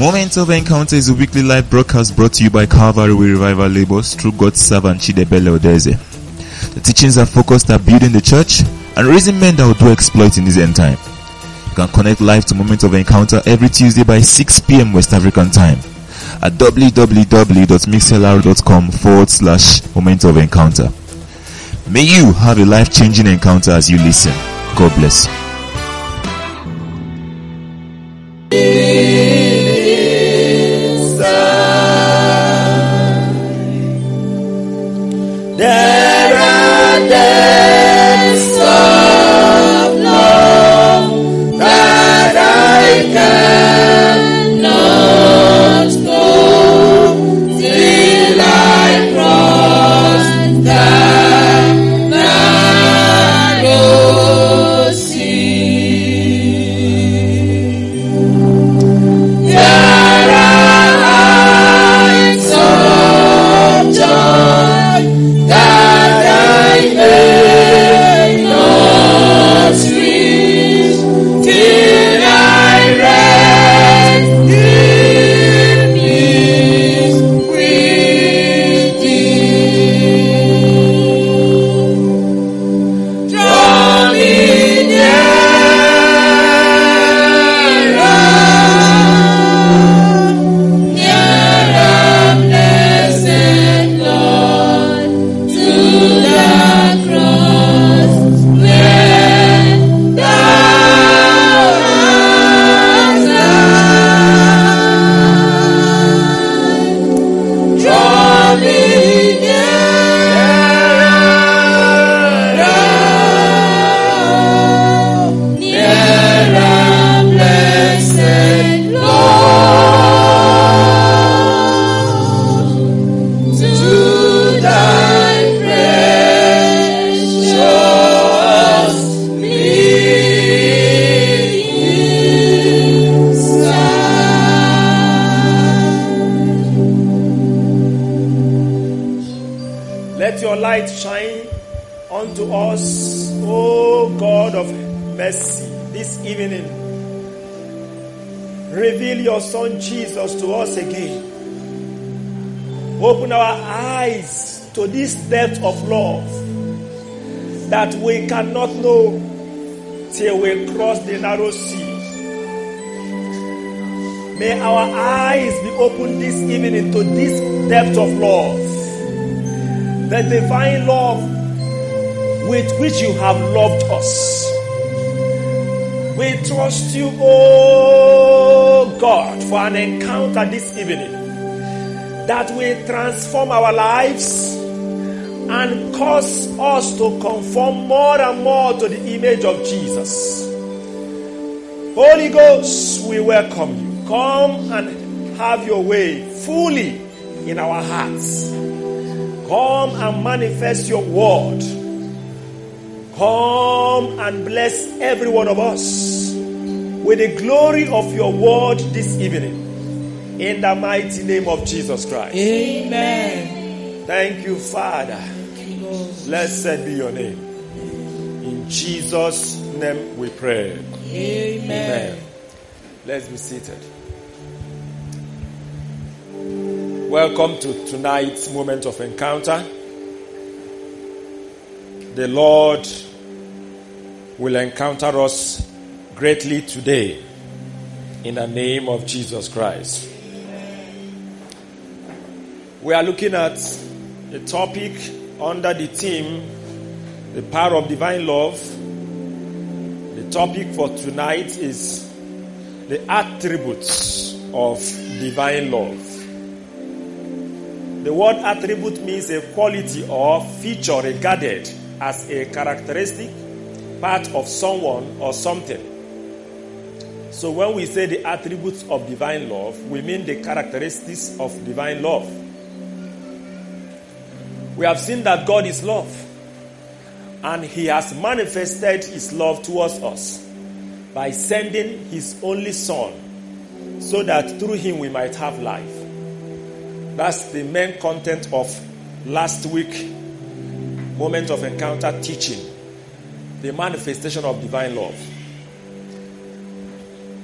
Moments of Encounter is a weekly live broadcast brought to you by Calvary Revival Labels through God's servant Chidebele Odeze. The teachings are focused at building the church and raising men that will do exploit in this end time. You can connect live to Moment of Encounter every Tuesday by 6 p.m. West African time at www.mixlr.com forward slash Moment of Encounter. May you have a life changing encounter as you listen. God bless you have loved us. We trust you, oh God, for an encounter this evening that will transform our lives and cause us to conform more and more to the image of Jesus. Holy Ghost, we welcome you. Come and have your way fully in our hearts. Come and manifest your word. Come and bless every one of us with the glory of your word this evening. In the mighty name of Jesus Christ. Amen. Thank you, Father. Blessed be your name. In Jesus' name we pray. Amen. Amen. Let's be seated. Welcome to tonight's moment of encounter. The Lord will encounter us greatly today in the name of Jesus Christ. We are looking at a topic under the theme The Power of Divine Love. The topic for tonight is the attributes of divine love. The word attribute means a quality or feature regarded as a characteristic part of someone or something. So when we say the attributes of divine love, we mean the characteristics of divine love. We have seen that God is love and he has manifested his love towards us by sending his only son so that through him we might have life. That's the main content of last week Moment of encounter teaching. The manifestation of divine love.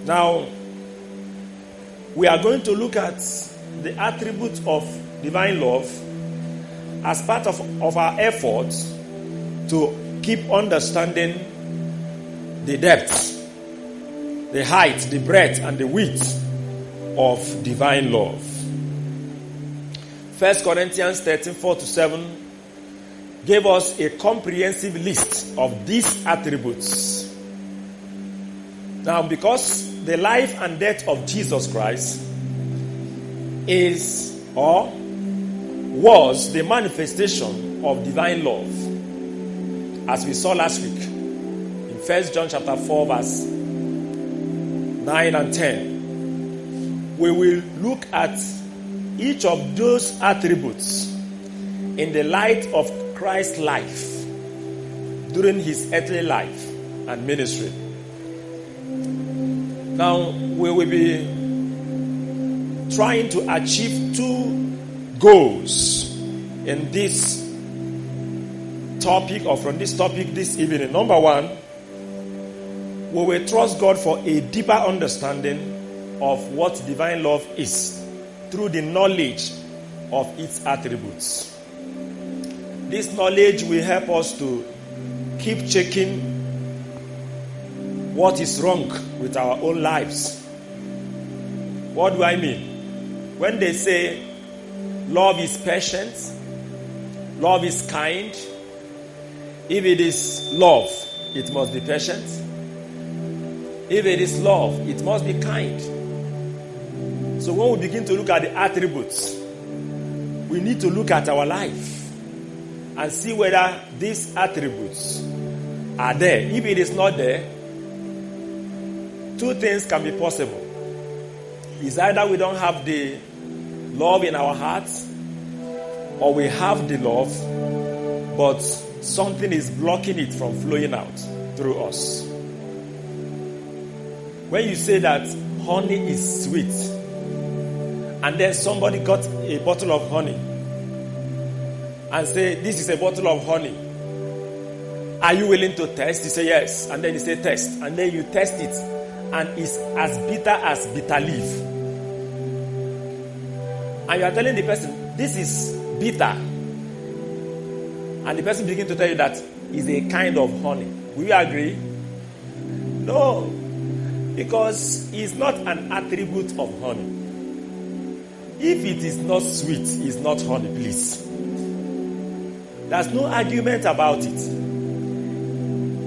Now, we are going to look at the attributes of divine love as part of, of our efforts to keep understanding the depth, the height, the breadth, and the width of divine love. 1 Corinthians 13 4 to 7 gave us a comprehensive list of these attributes. Now, because the life and death of Jesus Christ is or was the manifestation of divine love, as we saw last week in 1 John chapter 4, verse 9 and 10. We will look at each of those attributes in the light of Christ's life during his earthly life and ministry. Now, we will be trying to achieve two goals in this topic or from this topic this evening. Number one, we will trust God for a deeper understanding of what divine love is through the knowledge of its attributes. This knowledge will help us to keep checking what is wrong with our own lives. What do I mean? When they say love is patient, love is kind, if it is love, it must be patient. If it is love, it must be kind. So when we begin to look at the attributes, we need to look at our life and see whether these attributes are there. If it is not there, two things can be possible. It's either we don't have the love in our hearts, or we have the love, but something is blocking it from flowing out through us. When you say that honey is sweet, and then somebody got a bottle of honey and say, This is a bottle of honey. Are you willing to test? You say yes. And then you say test. And then you test it. And it's as bitter as bitter leaf. And you are telling the person, This is bitter. And the person begin to tell you that is a kind of honey. Will you agree? No. Because it's not an attribute of honey. If it is not sweet, it's not honey, please. There's no argument about it.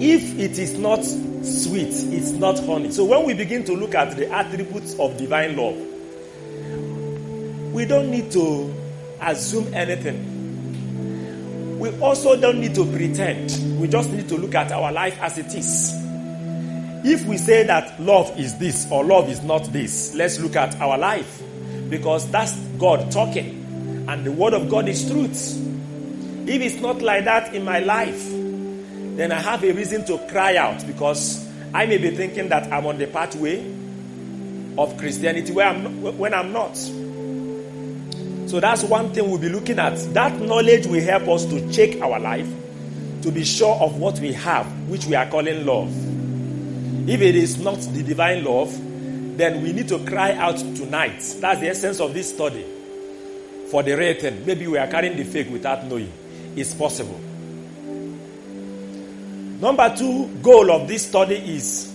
If it is not sweet, it's not honey. So when we begin to look at the attributes of divine love, we don't need to assume anything. We also don't need to pretend. We just need to look at our life as it is. If we say that love is this or love is not this, let's look at our life because that's God talking and the word of God is truth. If it's not like that in my life, then I have a reason to cry out because I may be thinking that I'm on the pathway of Christianity where I'm when I'm not. So that's one thing we'll be looking at. That knowledge will help us to check our life to be sure of what we have, which we are calling love. If it is not the divine love, then we need to cry out tonight. That's the essence of this study. For the real. Maybe we are carrying the fake without knowing. It's possible. Number two goal of this study is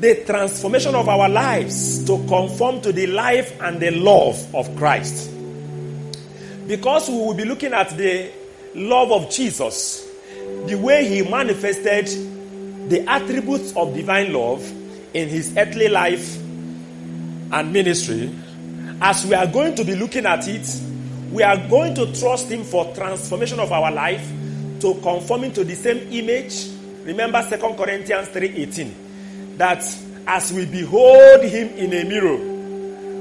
the transformation of our lives to conform to the life and the love of Christ. Because we will be looking at the love of Jesus, the way he manifested the attributes of divine love in his earthly life and ministry. As we are going to be looking at it, we are going to trust him for transformation of our life to conforming to the same image. Remember 2 Corinthians 3:18 that as we behold him in a mirror,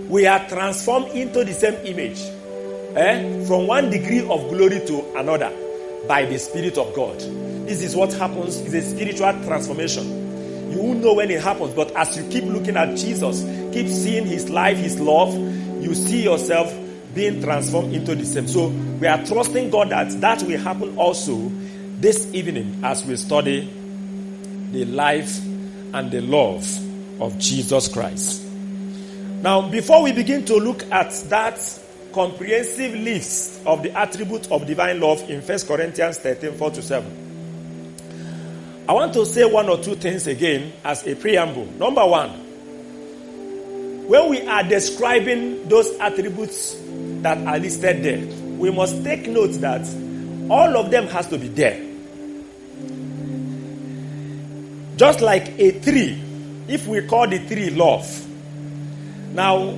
we are transformed into the same image. Eh? From one degree of glory to another by the Spirit of God. This is what happens, is a spiritual transformation. You won't know when it happens, but as you keep looking at Jesus, keep seeing his life, his love, you see yourself being transformed into the same. So we are trusting God that that will happen also this evening as we study the life and the love of Jesus Christ. Now, before we begin to look at that comprehensive list of the attributes of divine love in 1 Corinthians 13 4 to 7, I want to say one or two things again as a preamble. Number one, when we are describing those attributes that are listed there, we must take note that all of them has to be there. Just like a tree, if we call the tree love. Now,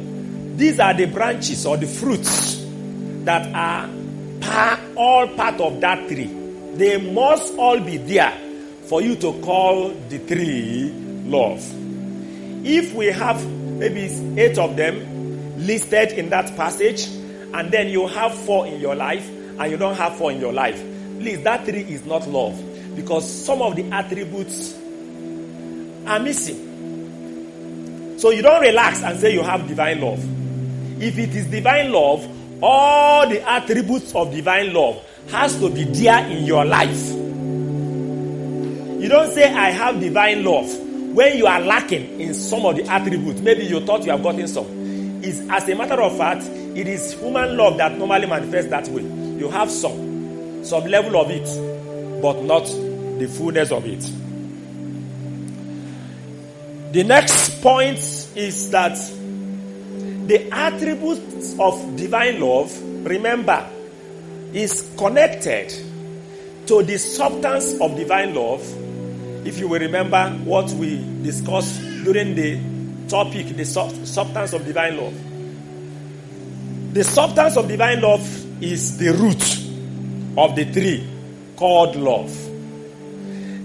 these are the branches or the fruits that are all part of that tree. They must all be there for you to call the tree love. If we have maybe eight of them listed in that passage, and then you have four in your life, and you don't have four in your life, please, that three is not love because some of the attributes are missing. So you don't relax and say you have divine love. If it is divine love, all the attributes of divine love has to be there in your life. You don't say I have divine love when you are lacking in some of the attributes. Maybe you thought you have gotten some. Is as a matter of fact, it is human love that normally manifests that way. You have some, some level of it, but not the fullness of it. The next point is that the attributes of divine love, remember, is connected to the substance of divine love. If you will remember what we discussed during the topic, the substance of divine love. The substance of divine love is the root of the tree called love.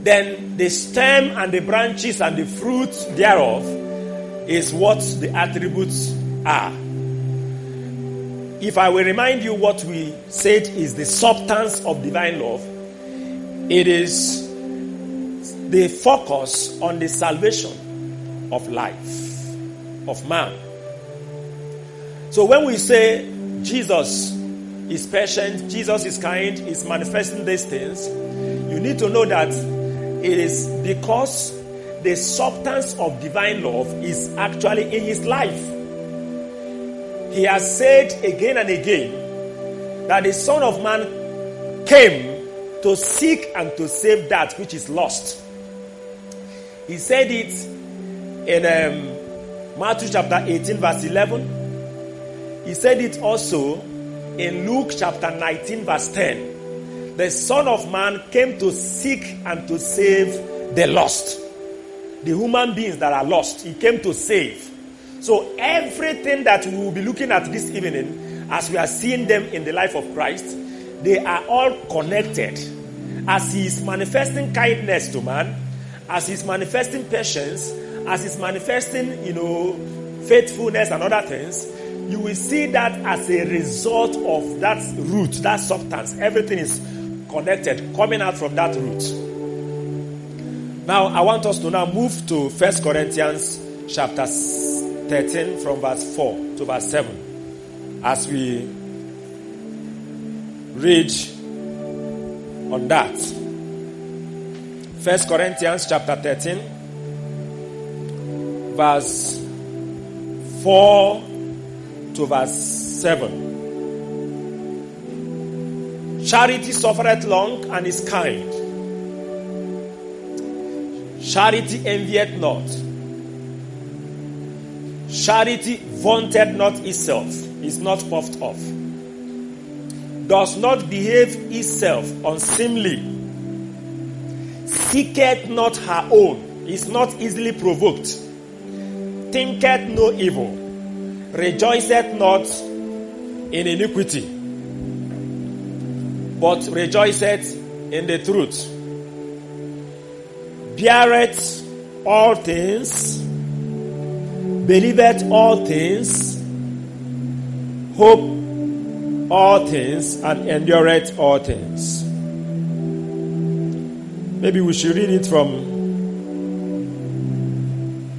Then the stem and the branches and the fruit thereof is what the attributes are. If I will remind you what we said is the substance of divine love, it is the focus on the salvation of life, of man. So when we say Jesus is patient, Jesus is kind, is manifesting these things, you need to know that it is because the substance of divine love is actually in his life. He has said again and again that the Son of Man came to seek and to save that which is lost. He said it in um, Matthew chapter 18, verse 11. He said it also in Luke chapter 19, verse 10. The Son of Man came to seek and to save the lost. The human beings that are lost. He came to save. So everything that we will be looking at this evening, as we are seeing them in the life of Christ, they are all connected. As he is manifesting kindness to man, as he's manifesting patience, as he's manifesting, you know, faithfulness and other things, you will see that as a result of that root, that substance. Everything is connected, coming out from that root. Now, I want us to now move to First Corinthians chapter 13 from verse 4 to verse 7 as we read on that. First Corinthians chapter 13 verse 4 to verse 7. Charity suffereth long and is kind. Charity envieth not. Charity vaunted not itself, is not puffed off, does not behave itself unseemly, seeketh not her own, is not easily provoked, thinketh no evil, rejoiceth not in iniquity, but rejoiceth in the truth, beareth all things, believeth all things, hope all things, and endureth all things. Maybe we should read it from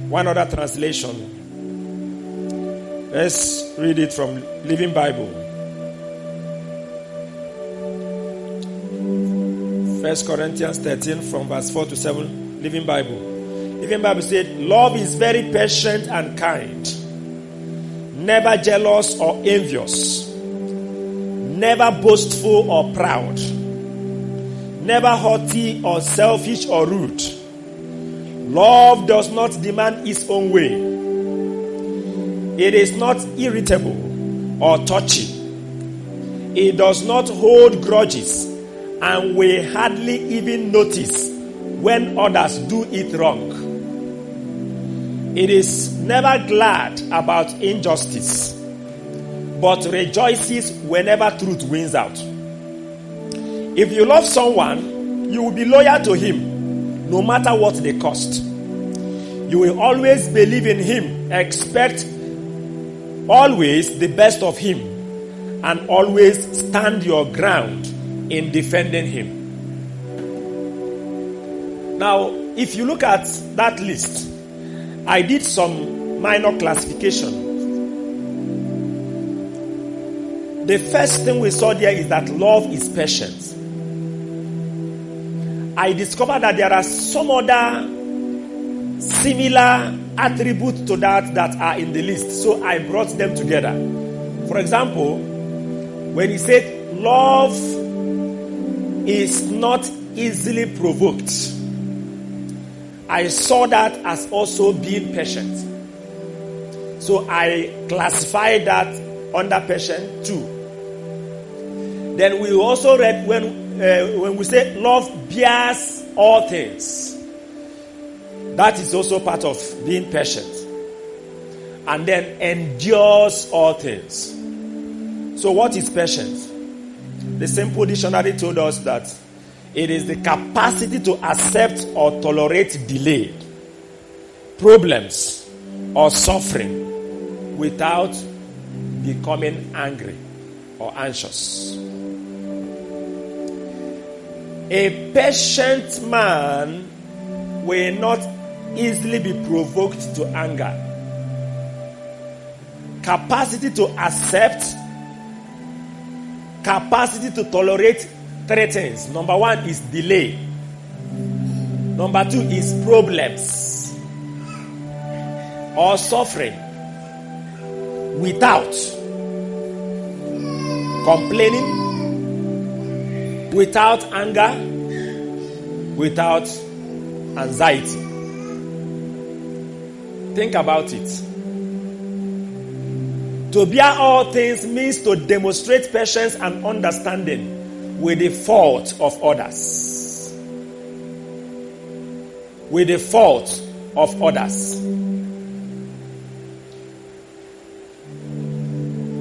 one other translation. Let's read it from Living Bible. First Corinthians 13 from verse 4 to 7, Living Bible. Living Bible said, Love is very patient and kind, never jealous or envious, never boastful or proud never haughty or selfish or rude. Love does not demand its own way. It is not irritable or touchy. It does not hold grudges and will hardly even notice when others do it wrong. It is never glad about injustice, but rejoices whenever truth wins out. If you love someone, you will be loyal to him no matter what the cost. You will always believe in him, expect always the best of him, and always stand your ground in defending him. Now, if you look at that list, I did some minor classification. The first thing we saw there is that love is patient. I discovered that there are some other similar attributes to that that are in the list. So I brought them together. For example, when he said love is not easily provoked, I saw that as also being patient. So I classified that under patient too. Then we also read when uh, when we say love bears all things. That is also part of being patient. And then endures all things. So what is patience? The simple dictionary told us that it is the capacity to accept or tolerate delay, problems, or suffering without becoming angry or anxious. A patient man will not easily be provoked to anger. Capacity to accept, capacity to tolerate threats. Number one is delay. Number two is problems or suffering without complaining, without anger, without anxiety. Think about it. To bear all things means to demonstrate patience and understanding with the fault of others. With the fault of others.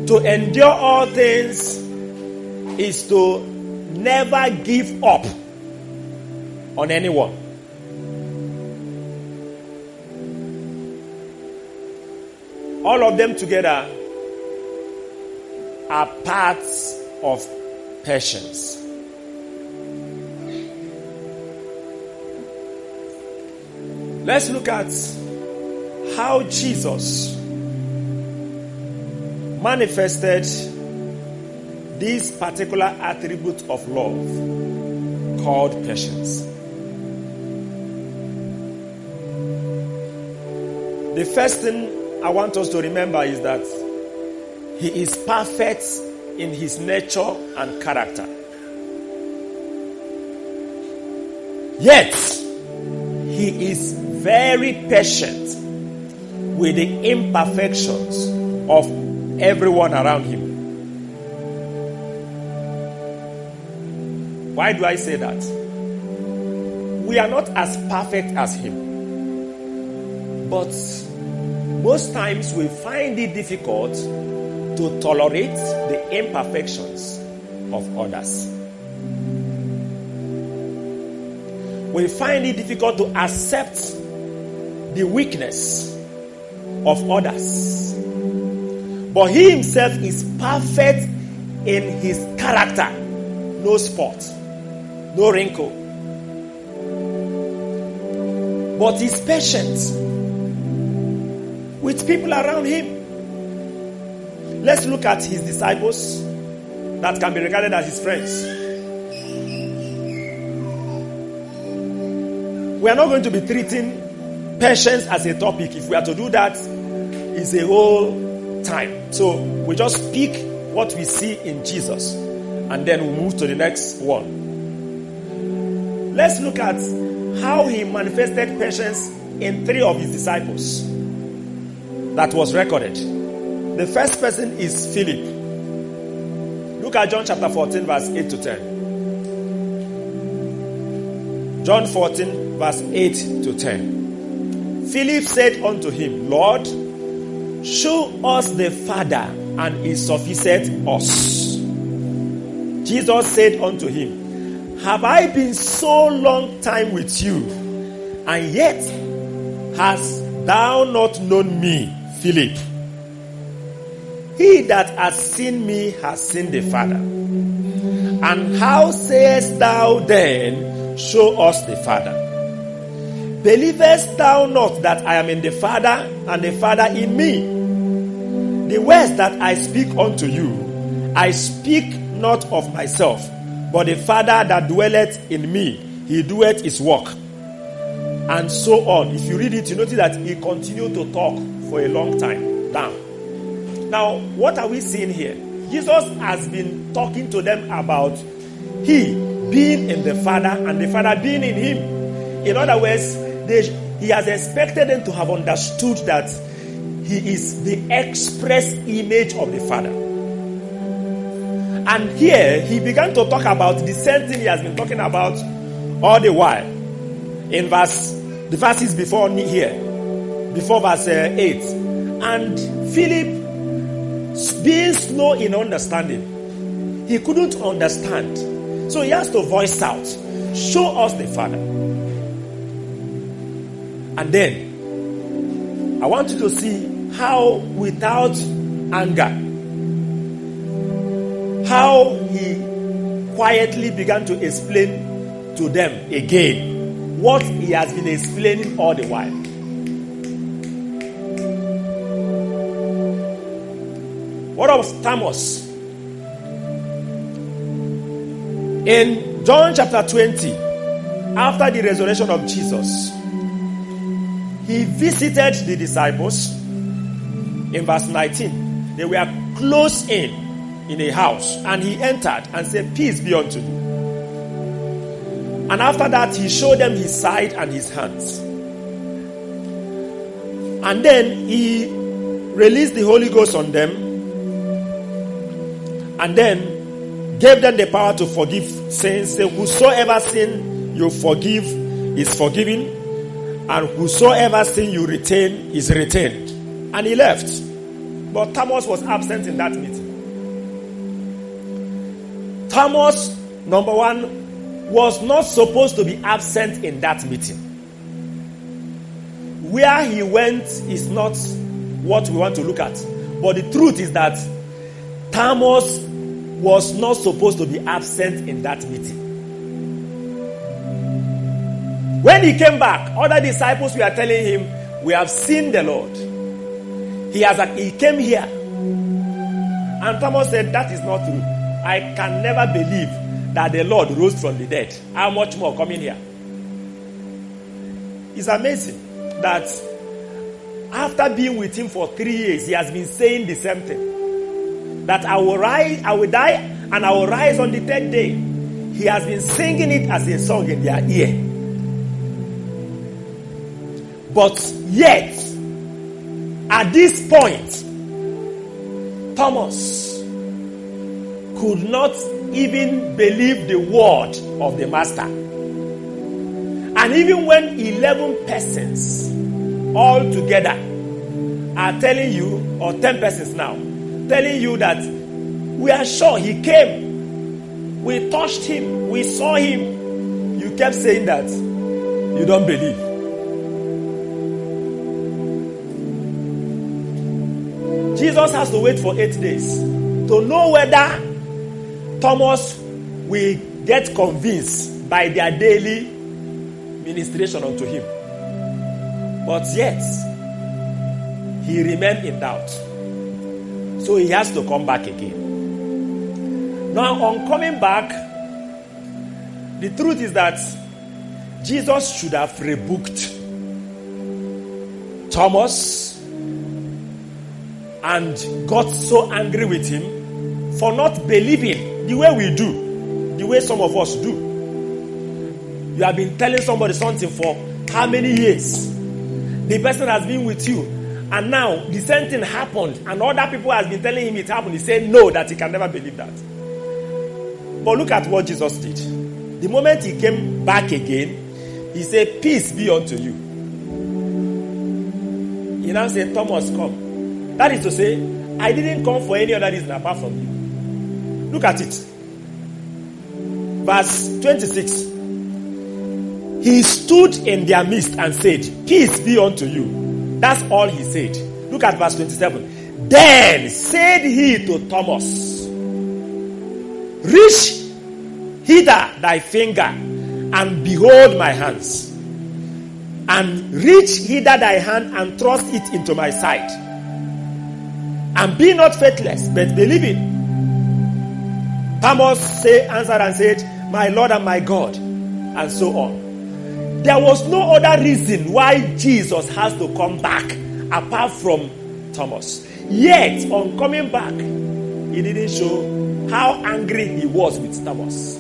To endure all things is to never give up on anyone. All of them together are parts of patience. Let's look at how Jesus manifested this particular attribute of love called patience. The first thing I want us to remember is that he is perfect in his nature and character. Yet, he is very patient with the imperfections of everyone around him. Why do I say that? We are not as perfect as him. But most times we find it difficult to tolerate the imperfections of others. We find it difficult to accept the weakness of others. But he himself is perfect in his character. No spot, no wrinkle. But he's patient with people around him. Let's look at his disciples that can be regarded as his friends. We are not going to be treating patience as a topic. If we are to do that, it's a whole time. So we just pick what we see in Jesus and then we move to the next one. Let's look at how he manifested patience in three of his disciples that was recorded. The first person is Philip. Look at John chapter 14, verse 8 to 10. John 14, verse 8 to 10. Philip said unto him, Lord, show us the Father, and it sufficeth us. Jesus said unto him, Have I been so long time with you, and yet hast thou not known me, Philip? He that has seen me has seen the Father. And how sayest thou then, Show us the Father? Believest thou not that I am in the Father and the Father in me? The words that I speak unto you, I speak not of myself, but the Father that dwelleth in me, he doeth his work. And so on. If you read it, you notice that he continued to talk for a long time. Now, Now, what are we seeing here? Jesus has been talking to them about he being in the Father and the Father being in him. In other words, they, he has expected them to have understood that he is the express image of the Father. And here he began to talk about the same thing he has been talking about all the while. In verse, the verses before me here, before verse uh, 8. And Philip being slow in understanding, he couldn't understand. So he has to voice out, show us the Father. And then, I want you to see how without anger, how he quietly began to explain to them again what he has been explaining all the while. What of Thomas? In John chapter 20, after the resurrection of Jesus, he visited the disciples. In verse 19, they were close in in a house, and he entered and said, Peace be unto you. And after that, he showed them his side and his hands. And then he released the Holy Ghost on them and then gave them the power to forgive sins. Say, whosoever sin you forgive is forgiven, and whosoever sin you retain is retained. And he left. But Thomas was absent in that meeting. Thomas, number one, was not supposed to be absent in that meeting. Where he went is not what we want to look at. But the truth is that Thomas was not supposed to be absent in that meeting. When he came back, other disciples were telling him, We have seen the Lord. He has he came here. And Thomas said, That is not true. I can never believe that the Lord rose from the dead. How much more coming here? It's amazing that after being with him for three years, he has been saying the same thing. That I will rise, I will die, and I will rise on the third day. He has been singing it as a song in their ear. But yet, at this point, Thomas could not even believe the word of the master. And even when 11 persons all together are telling you, or 10 persons now, telling you that we are sure he came, we touched him, we saw him, you kept saying that you don't believe. Jesus has to wait for eight days to know whether Thomas will get convinced by their daily ministration unto him. But yet, he remained in doubt. So he has to come back again. Now, on coming back, the truth is that Jesus should have rebuked Thomas and got so angry with him for not believing the way we do, the way some of us do. You have been telling somebody something for how many years? The person has been with you, and now the same thing happened, and other people has been telling him it happened. He said no, that he can never believe that. But look at what Jesus did. The moment he came back again, he said, Peace be unto you. He now said, Thomas, come. That is to say, I didn't come for any other reason apart from you. Look at it. Verse 26. He stood in their midst and said, Peace be unto you. That's all he said. Look at verse 27. Then said he to Thomas, Reach hither thy finger and behold my hands. And reach hither thy hand and thrust it into my side. And be not faithless, but believing. Thomas say, answered and said, My Lord and my God, and so on. There was no other reason why Jesus has to come back apart from Thomas. Yet, on coming back, he didn't show how angry he was with Thomas.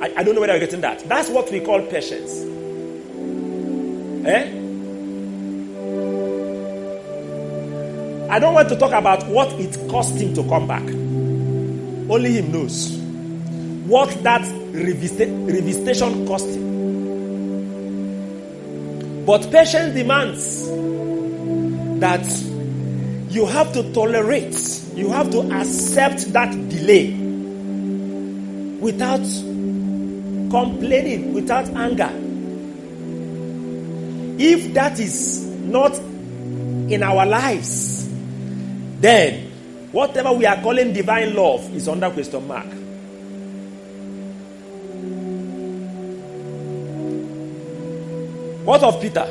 I, I don't know whether you're getting that. That's what we call patience. Eh? I don't want to talk about what it cost him to come back. Only him knows what that revista- revisitation cost him. But patience demands that you have to tolerate, you have to accept that delay without complaining, without anger. If that is not in our lives, then whatever we are calling divine love is under question mark. What of Peter?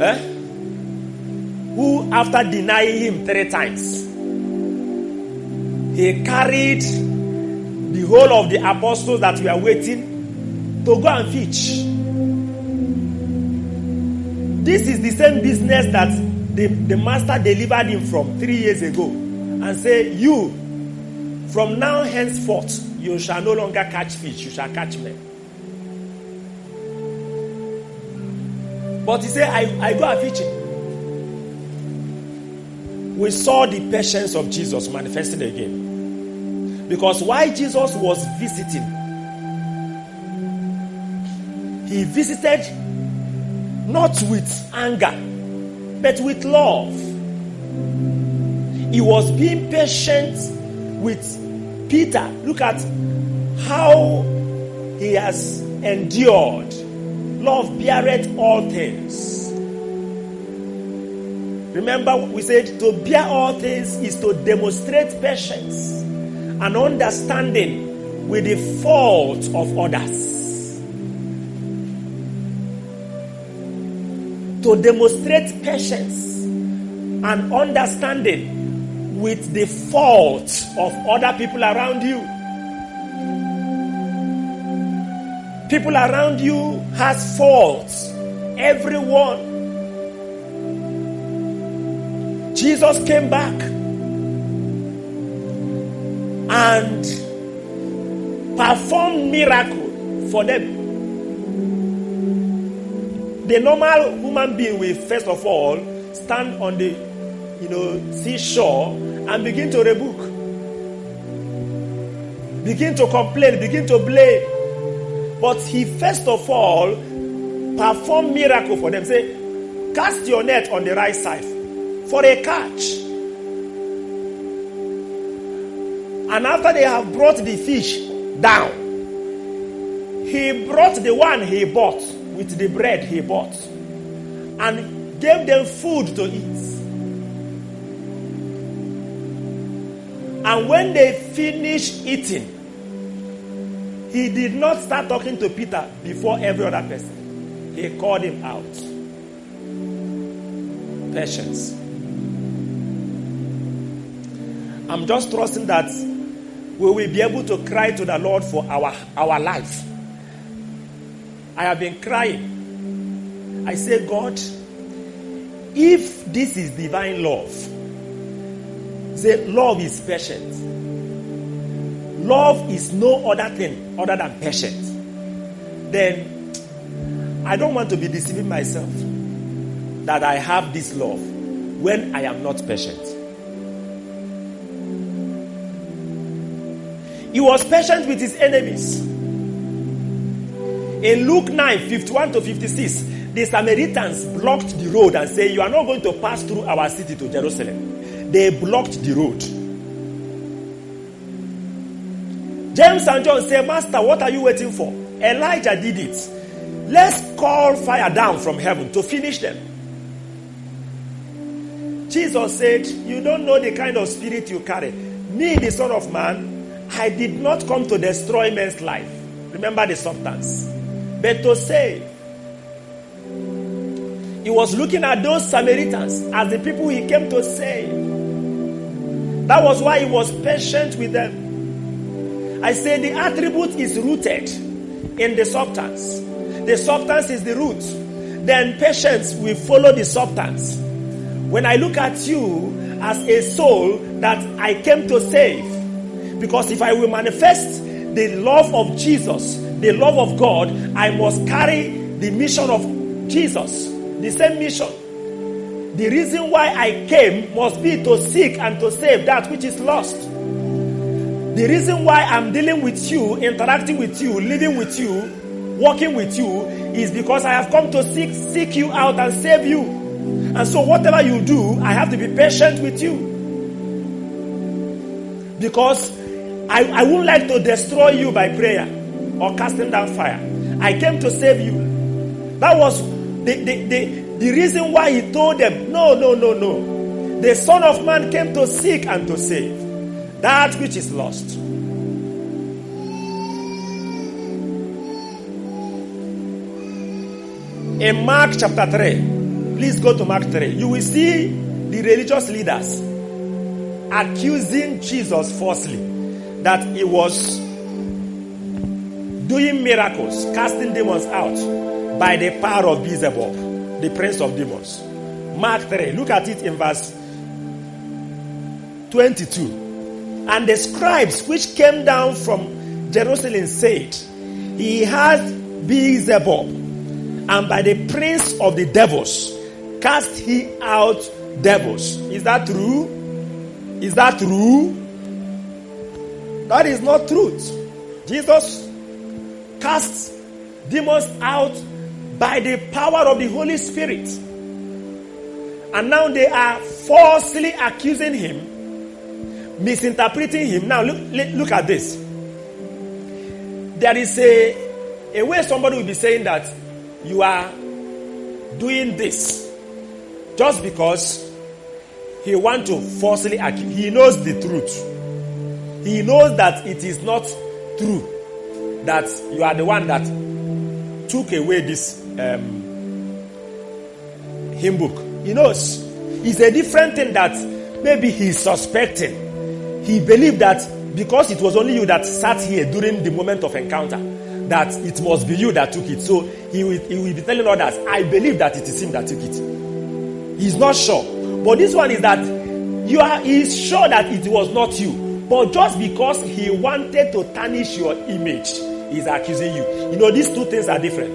Eh? Who, after denying him three times, he carried the whole of the apostles that were waiting to go and fish. This is the same business that the, the master delivered him from three years ago and say, You, from now henceforth, you shall no longer catch fish, you shall catch men. But he said, I, I go and fishing. We saw the patience of Jesus manifesting again. Because while Jesus was visiting, he visited not with anger, but with love. He was being patient with Peter. Look at how he has endured. Love beareth all things. Remember, we said to bear all things is to demonstrate patience and understanding with the fault of others. To demonstrate patience and understanding with the fault of other people around you. People around you has faults. Everyone. Jesus came back and performed miracle for them. The normal human being will first of all stand on the you know seashore and begin to rebuke, begin to complain, begin to blame. But he first of all perform miracle for them. Say, cast your net on the right side for a catch. And after they have brought the fish down, he brought the one he bought with the bread he bought and gave them food to eat. And when they finished eating, he did not start talking to Peter before every other person. He called him out. Patience. I'm just trusting that we will be able to cry to the Lord for our, our life. I have been crying. I say, God, if this is divine love, say love is patient. Love is no other thing other than patient. Then I don't want to be deceiving myself that I have this love when I am not patient. He was patient with his enemies. In Luke 9 51 to 56, the Samaritans blocked the road and said, You are not going to pass through our city to Jerusalem. They blocked the road. James and John said, Master, what are you waiting for? Elijah did it. Let's call fire down from heaven to finish them. Jesus said, You don't know the kind of spirit you carry. Me, the Son of Man, I did not come to destroy men's life. Remember the substance. But to save. He was looking at those Samaritans as the people he came to save. That was why he was patient with them. I say the attribute is rooted in the substance. The substance is the root. Then patience will follow the substance. When I look at you as a soul that I came to save, because if I will manifest the love of Jesus, the love of God, I must carry the mission of Jesus, the same mission. The reason why I came must be to seek and to save that which is lost. The reason why I'm dealing with you, interacting with you, living with you, working with you is because I have come to seek seek you out and save you. And so whatever you do, I have to be patient with you. Because I, I wouldn't like to destroy you by prayer or casting down fire. I came to save you. That was the, the, the, the reason why he told them, no, no, no, no. The Son of Man came to seek and to save that which is lost. In Mark chapter 3, please go to Mark 3. You will see the religious leaders accusing Jesus falsely that he was doing miracles, casting demons out by the power of Beelzebub, the prince of demons. Mark 3, look at it in verse 22. And the scribes which came down from Jerusalem said, He has Beelzebub, and by the prince of the devils cast he out devils. Is that true? Is that true? That is not truth. Jesus casts demons out by the power of the Holy Spirit. And now they are falsely accusing him, misinterpreting him. Now look, look at this. There is a, a way somebody will be saying that you are doing this just because he want to falsely accuse. He knows the truth. He knows that it is not true that you are the one that took away this um, hymn book. He knows. It's a different thing that maybe he's suspecting. He believed that because it was only you that sat here during the moment of encounter, that it must be you that took it. So he will, he will be telling others, I believe that it is him that took it. He's not sure. But this one is that you are he's sure that it was not you. But just because he wanted to tarnish your image, he's accusing you. You know, these two things are different.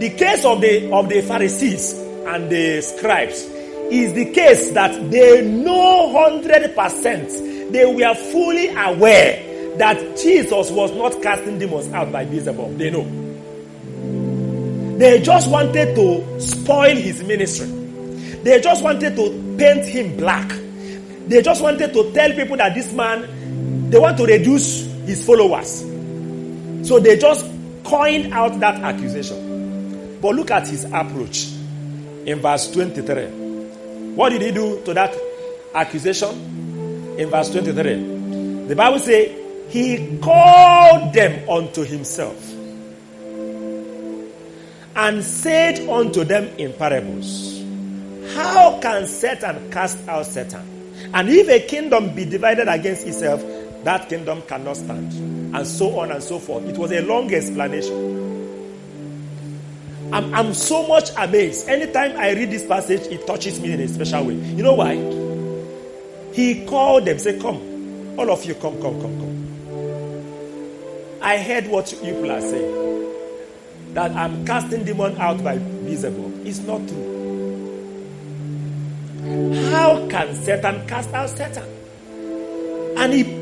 The case of the of the Pharisees and the scribes is the case that they know hundred percent. They were fully aware that Jesus was not casting demons out by Beelzebub. They know. They just wanted to spoil his ministry. They just wanted to paint him black. They just wanted to tell people that this man, they want to reduce his followers. So they just coined out that accusation. But look at his approach in verse 23. What did he do to that accusation? In verse 23. The Bible says, He called them unto himself and said unto them in parables, How can Satan cast out Satan? And if a kingdom be divided against itself, that kingdom cannot stand. And so on and so forth. It was a long explanation. I'm, I'm so much amazed. Anytime I read this passage, it touches me in a special way. You know why? He called them, say, Come. All of you, come, come, come, come. I heard what you people are saying. That I'm casting demon out by Beelzebub. It's not true. How can Satan cast out Satan? And a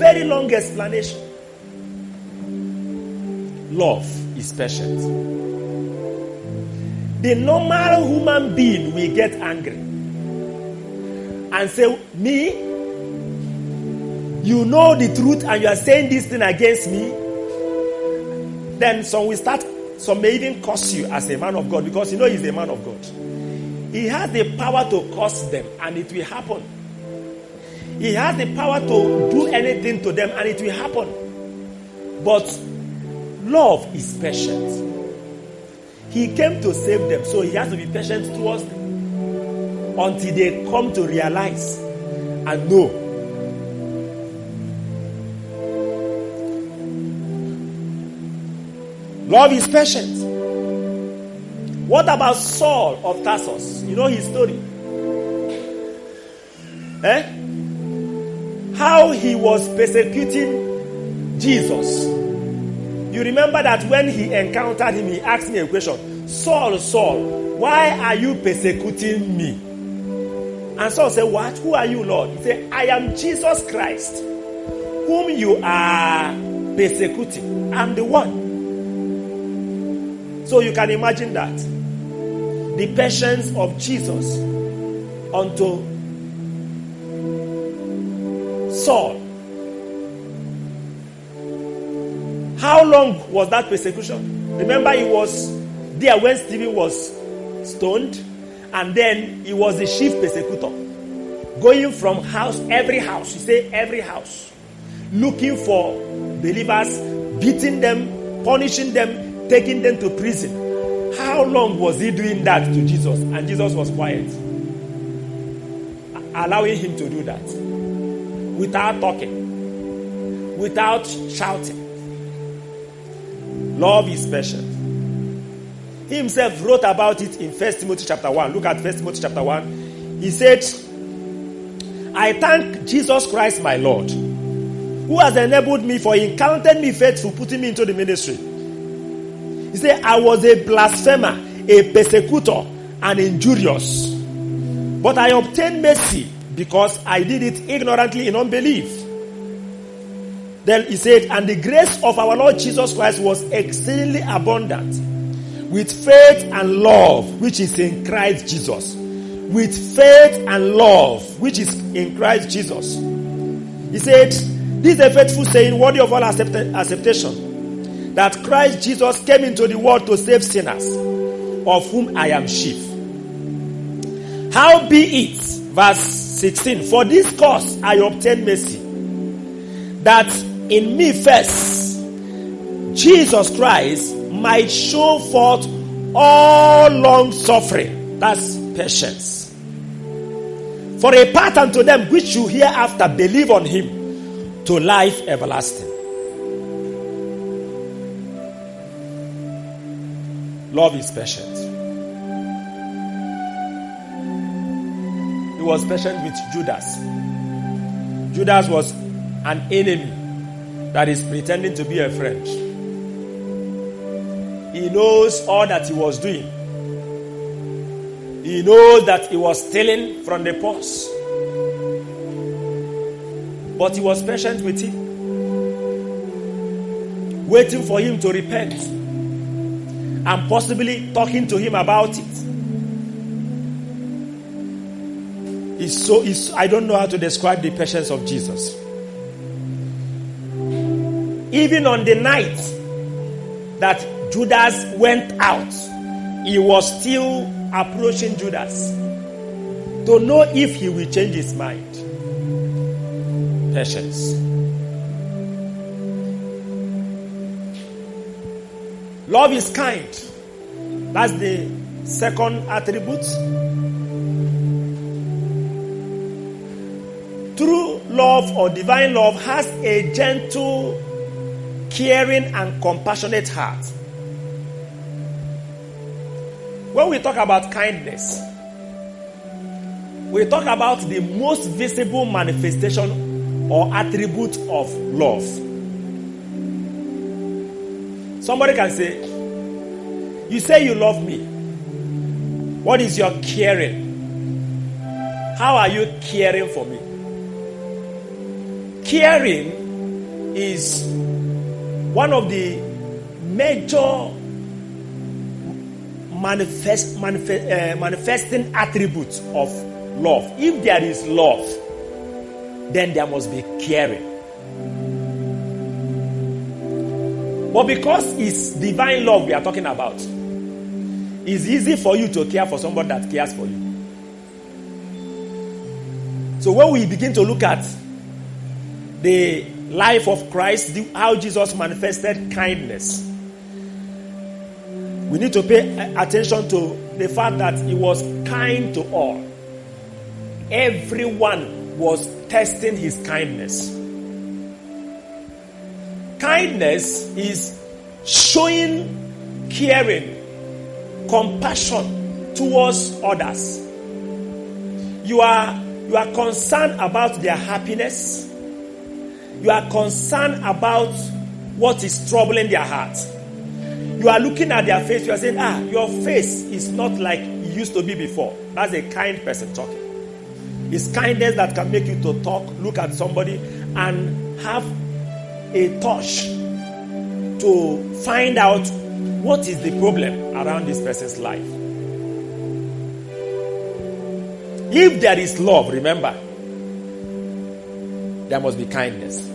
very long explanation. Love is patient. The normal human being will get angry and say, Me, you know the truth and you are saying this thing against me. Then some will start, some may even curse you as a man of God because you know he's a man of God. He has the power to curse them and it will happen. He has the power to do anything to them and it will happen. But love is patient. He came to save them, so he has to be patient towards them until they come to realize and know. Love is patient. What about Saul of Tarsus? You know his story. Eh? How he was persecuting Jesus. You remember that when he encountered him, he asked me a question Saul, Saul, why are you persecuting me? And Saul said, What? Who are you, Lord? He said, I am Jesus Christ, whom you are persecuting. I'm the one. So you can imagine that. The patience of Jesus unto Saul. How long was that persecution? Remember, he was there when Stephen was stoned, and then he was the chief persecutor, going from house, every house, you say every house, looking for believers, beating them, punishing them, taking them to prison. How long was he doing that to Jesus? And Jesus was quiet, allowing him to do that without talking, without shouting. Love is patient. He himself wrote about it in First Timothy chapter 1. Look at First Timothy chapter 1. He said, I thank Jesus Christ my Lord, who has enabled me for he counted me faithful, putting me into the ministry. He said, I was a blasphemer, a persecutor, and injurious. But I obtained mercy because I did it ignorantly in unbelief. Then he said, And the grace of our Lord Jesus Christ was exceedingly abundant with faith and love, which is in Christ Jesus. With faith and love, which is in Christ Jesus. He said, This is a faithful saying, worthy of all accept- acceptation, that Christ Jesus came into the world to save sinners, of whom I am chief. How be it, verse 16, for this cause I obtained mercy, that in me first Jesus Christ might show forth all long suffering. That's patience. For a pattern to them which you hereafter believe on him to life everlasting. Love is patient. He was patient with Judas. Judas was an enemy that is pretending to be a friend. He knows all that he was doing. He knows that he was stealing from the purse. But he was patient with him, waiting for him to repent and possibly talking to him about it. It's so it's, I don't know how to describe the patience of Jesus. Even on the night that Judas went out, he was still approaching Judas to know if he will change his mind. Patience. Love is kind. That's the second attribute. Love or divine love has a gentle, caring, and compassionate heart. When we talk about kindness, we talk about the most visible manifestation or attribute of love. Somebody can say, You say you love me. What is your caring? How are you caring for me? Caring is one of the major manifest, manifest, uh, manifesting attributes of love. If there is love, then there must be caring. But because it's divine love we are talking about, it's easy for you to care for somebody that cares for you. So when we begin to look at the life of Christ, how Jesus manifested kindness, we need to pay attention to the fact that he was kind to all. Everyone was testing his kindness. Kindness is showing caring, compassion towards others. You are you are concerned about their happiness. You are concerned about what is troubling their heart. You are looking at their face, you are saying, Ah, your face is not like it used to be before. That's a kind person talking. It's kindness that can make you to talk, look at somebody, and have a touch to find out what is the problem around this person's life. If there is love, remember, there must be kindness.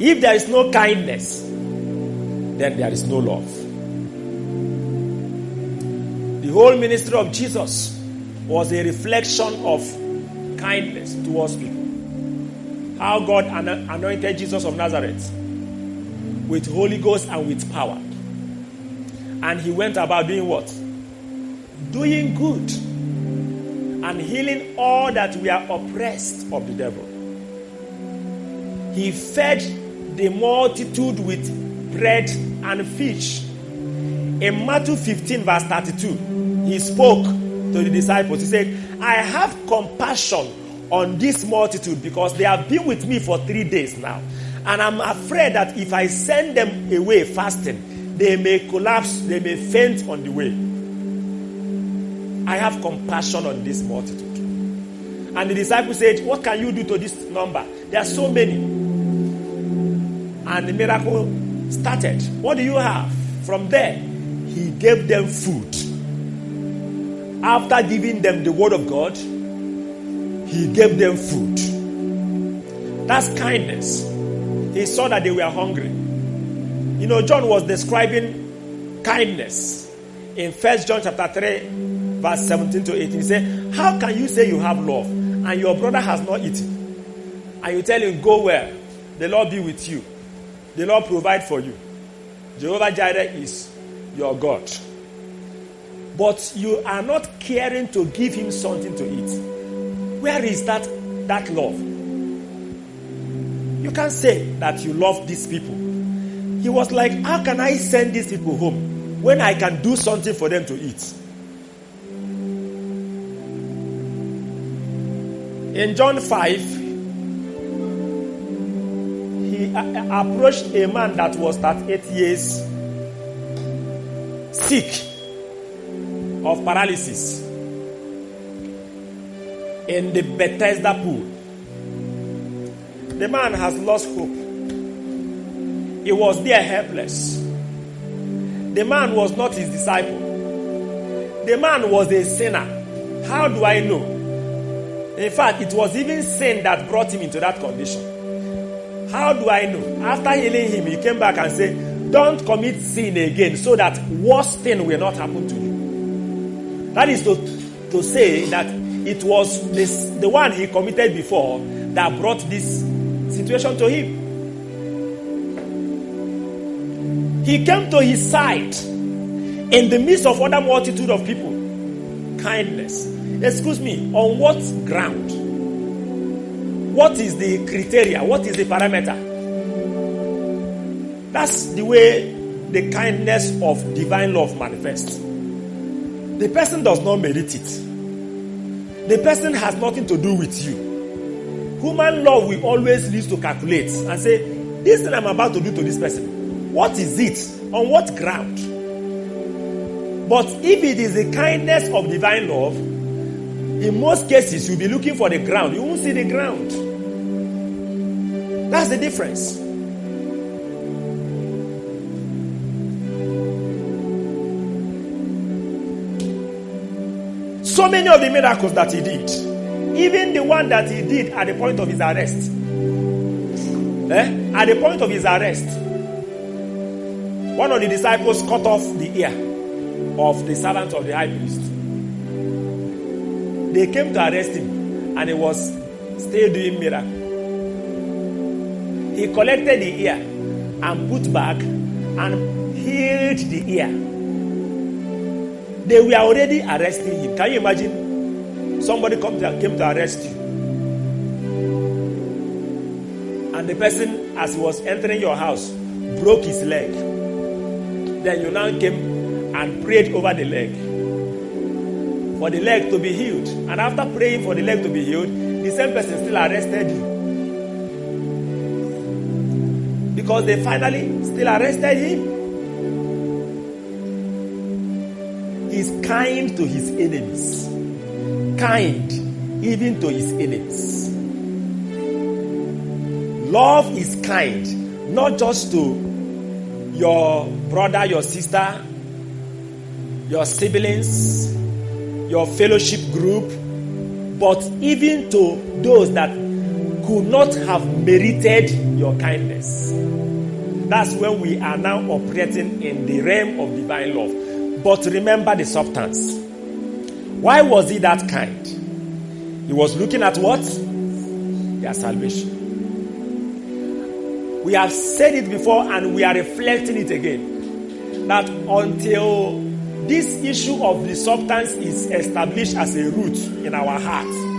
If there is no kindness, then there is no love. The whole ministry of Jesus was a reflection of kindness towards people. How God anointed Jesus of Nazareth with Holy Ghost and with power. And he went about doing what? Doing good and healing all that we are oppressed of the devil. He fed the multitude with bread and fish. In Matthew 15, verse 32, he spoke to the disciples. He said, I have compassion on this multitude because they have been with me for three days now. And I'm afraid that if I send them away fasting, they may collapse, they may faint on the way. I have compassion on this multitude. And the disciples said, What can you do to this number? There are so many. And the miracle started. What do you have? From there, he gave them food. After giving them the word of God, he gave them food. That's kindness. He saw that they were hungry. You know, John was describing kindness in First John chapter 3, verse 17 to 18. He said, How can you say you have love and your brother has not eaten? And you tell him, Go where? The Lord be with you. The Lord provide for you. Jehovah Jireh is your God. But you are not caring to give him something to eat. Where is that, that love? You can't say that you love these people. He was like, How can I send these people home when I can do something for them to eat? In John 5, he approached a man that was 38 years sick of paralysis in the Bethesda pool. The man has lost hope. He was there helpless. The man was not his disciple. The man was a sinner. How do I know? In fact, it was even sin that brought him into that condition. How do I know? After healing him, he came back and said, Don't commit sin again so that worse thing will not happen to you. That is to, to say that it was this, the one he committed before that brought this situation to him. He came to his side in the midst of other multitude of people. Kindness. Excuse me, on what ground? What is the criteria? What is the parameter? That's the way the kindness of divine love manifests. The person does not merit it. The person has nothing to do with you. Human love will always lead to calculate and say, This thing I'm about to do to this person, what is it? On what ground? But if it is the kindness of divine love, in most cases you'll be looking for the ground. You won't see the ground. That's the difference. So many of the miracles that he did, even the one that he did at the point of his arrest, eh? at the point of his arrest, one of the disciples cut off the ear of the servant of the high priest. They came to arrest him, and he was still doing miracle. He collected the ear and put back and healed the ear. They were already arresting him. Can you imagine? Somebody come to, came to arrest you. And the person, as he was entering your house, broke his leg. Then you now came and prayed over the leg for the leg to be healed. And after praying for the leg to be healed, the same person still arrested you. Because they finally still arrested him. He's kind to his enemies. Kind even to his enemies. Love is kind, not just to your brother, your sister, your siblings, your fellowship group, but even to those that could not have merited your kindness. That's when we are now operating in the realm of divine love. But remember the substance. Why was he that kind? He was looking at what? Their salvation. We have said it before and we are reflecting it again. That until this issue of the substance is established as a root in our heart,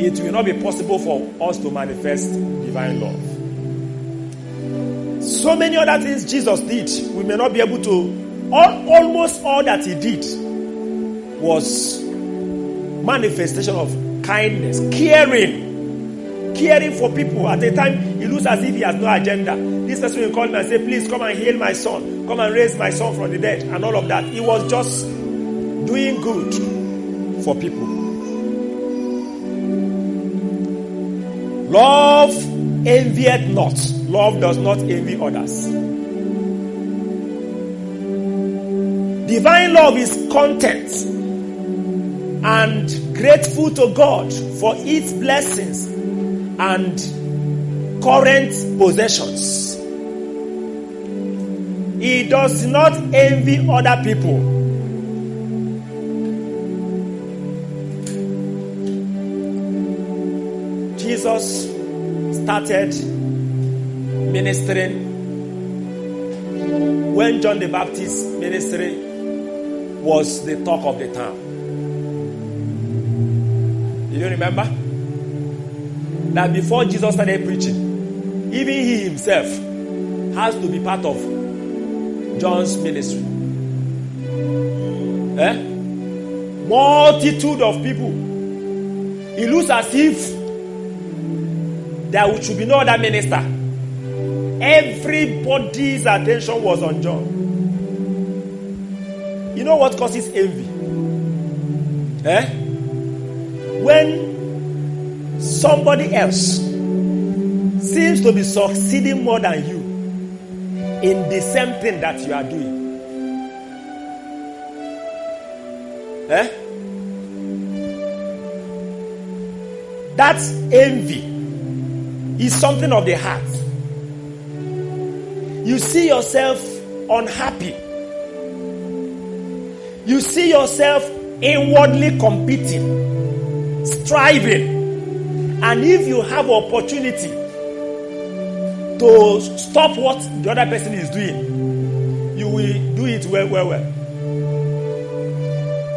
it will not be possible for us to manifest divine love. So many other things Jesus did, we may not be able to all, almost all that he did was manifestation of kindness, caring, caring for people. At the time, he looks as if he has no agenda. This person will call me and say, "Please come and heal my son. Come and raise my son from the dead," and all of that. He was just doing good for people. Love envieth not. Love does not envy others. Divine love is content and grateful to God for its blessings and current possessions. He does not envy other people. Started ministering when John the Baptist ministry was the talk of the town. You remember? That before Jesus started preaching, even he himself has to be part of John's ministry. Eh? Multitude of people. It looks as if there should be no other minister. Everybody's attention was on John. You know what causes envy? Eh? When somebody else seems to be succeeding more than you in the same thing that you are doing. Eh? That's envy is something of the heart. You see yourself unhappy. You see yourself inwardly competing, striving. And if you have opportunity to stop what the other person is doing, you will do it well, well, well.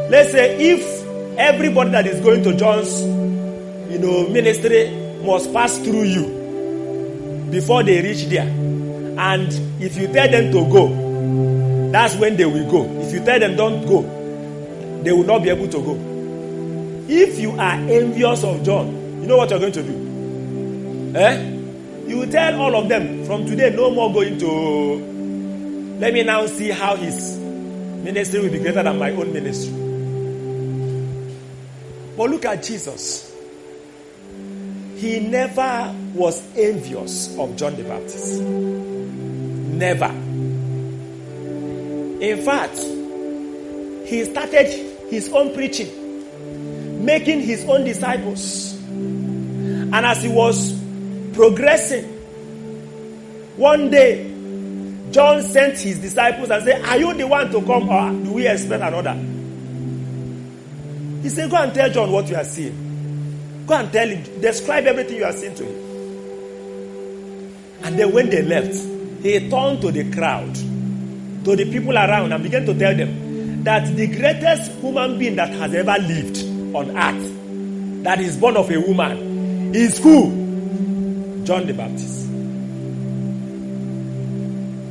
Let's say if everybody that is going to John's, you know, ministry must pass through you before they reach there. And if you tell them to go, that's when they will go. If you tell them don't go, they will not be able to go. If you are envious of John, you know what you're going to do? Eh? You will tell all of them from today, no more going to. Let me now see how his ministry will be greater than my own ministry. But look at Jesus. He never was envious of John the Baptist. Never. In fact, he started his own preaching, making his own disciples. And as he was progressing, one day, John sent his disciples and said, Are you the one to come or do we expect another? He said, Go and tell John what you are seeing. Go and tell him, describe everything you are seeing to him. And then when they left, he turned to the crowd, to the people around, and began to tell them that the greatest human being that has ever lived on earth, that is born of a woman, is who? John the Baptist.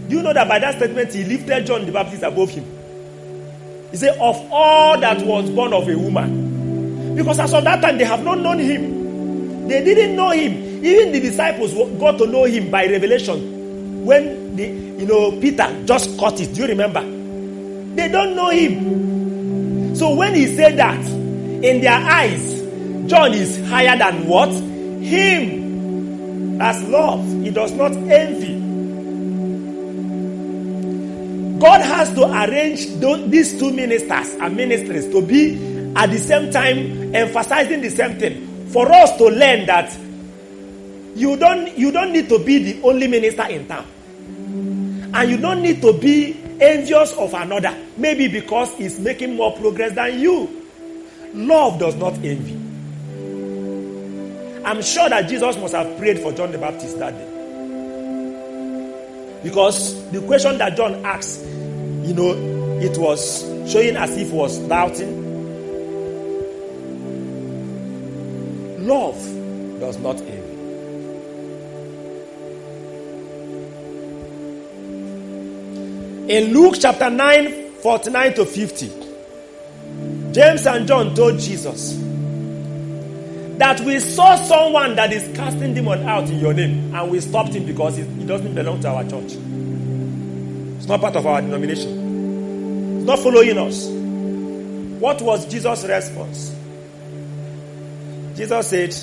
Do you know that by that statement he lifted John the Baptist above him? He said, Of all that was born of a woman. Because as of that time they have not known him. They didn't know him. Even the disciples got to know him by revelation. When the you know Peter just caught it. Do you remember? They don't know him. So when he said that, in their eyes, John is higher than what? Him. That's love. He does not envy. God has to arrange these two ministers and ministries to be at the same time emphasizing the same thing. For us to learn that you don't you don't need to be the only minister in town. And you don't need to be envious of another. Maybe because he's making more progress than you. Love does not envy. I'm sure that jesus must have prayed for john the baptist that day. Because the question that John asked, you know, it was showing as if he was doubting. Love does not envy. In Luke chapter 9, 49 to 50, James and John told Jesus that we saw someone that is casting demon out in your name and we stopped him because he doesn't belong to our church. It's not part of our denomination. It's not following us. What was Jesus' response? Jesus said,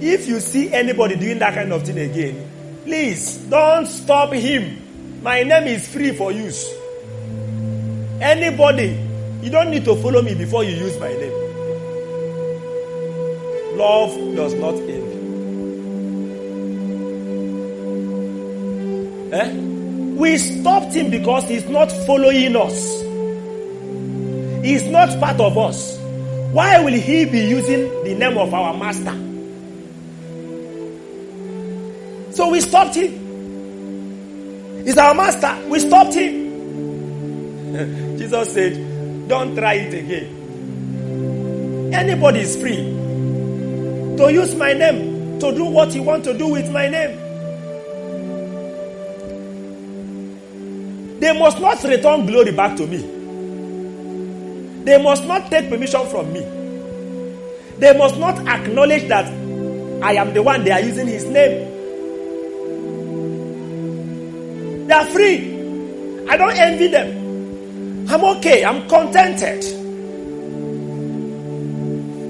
If you see anybody doing that kind of thing again, please don't stop him. My name is free for use. Anybody, you don't need to follow me before you use my name. Love does not end. Eh? We stopped him because he's not following us. He's not part of us. Why will he be using the name of our master? So we stopped him. He's our master. We stopped him. Jesus said, Don't try it again. Anybody is free to use my name to do what he wants to do with my name. They must not return glory back to me. They must not take permission from me. They must not acknowledge that I am the one they are using his name. They are free. I don't envy them. I'm okay. I'm contented.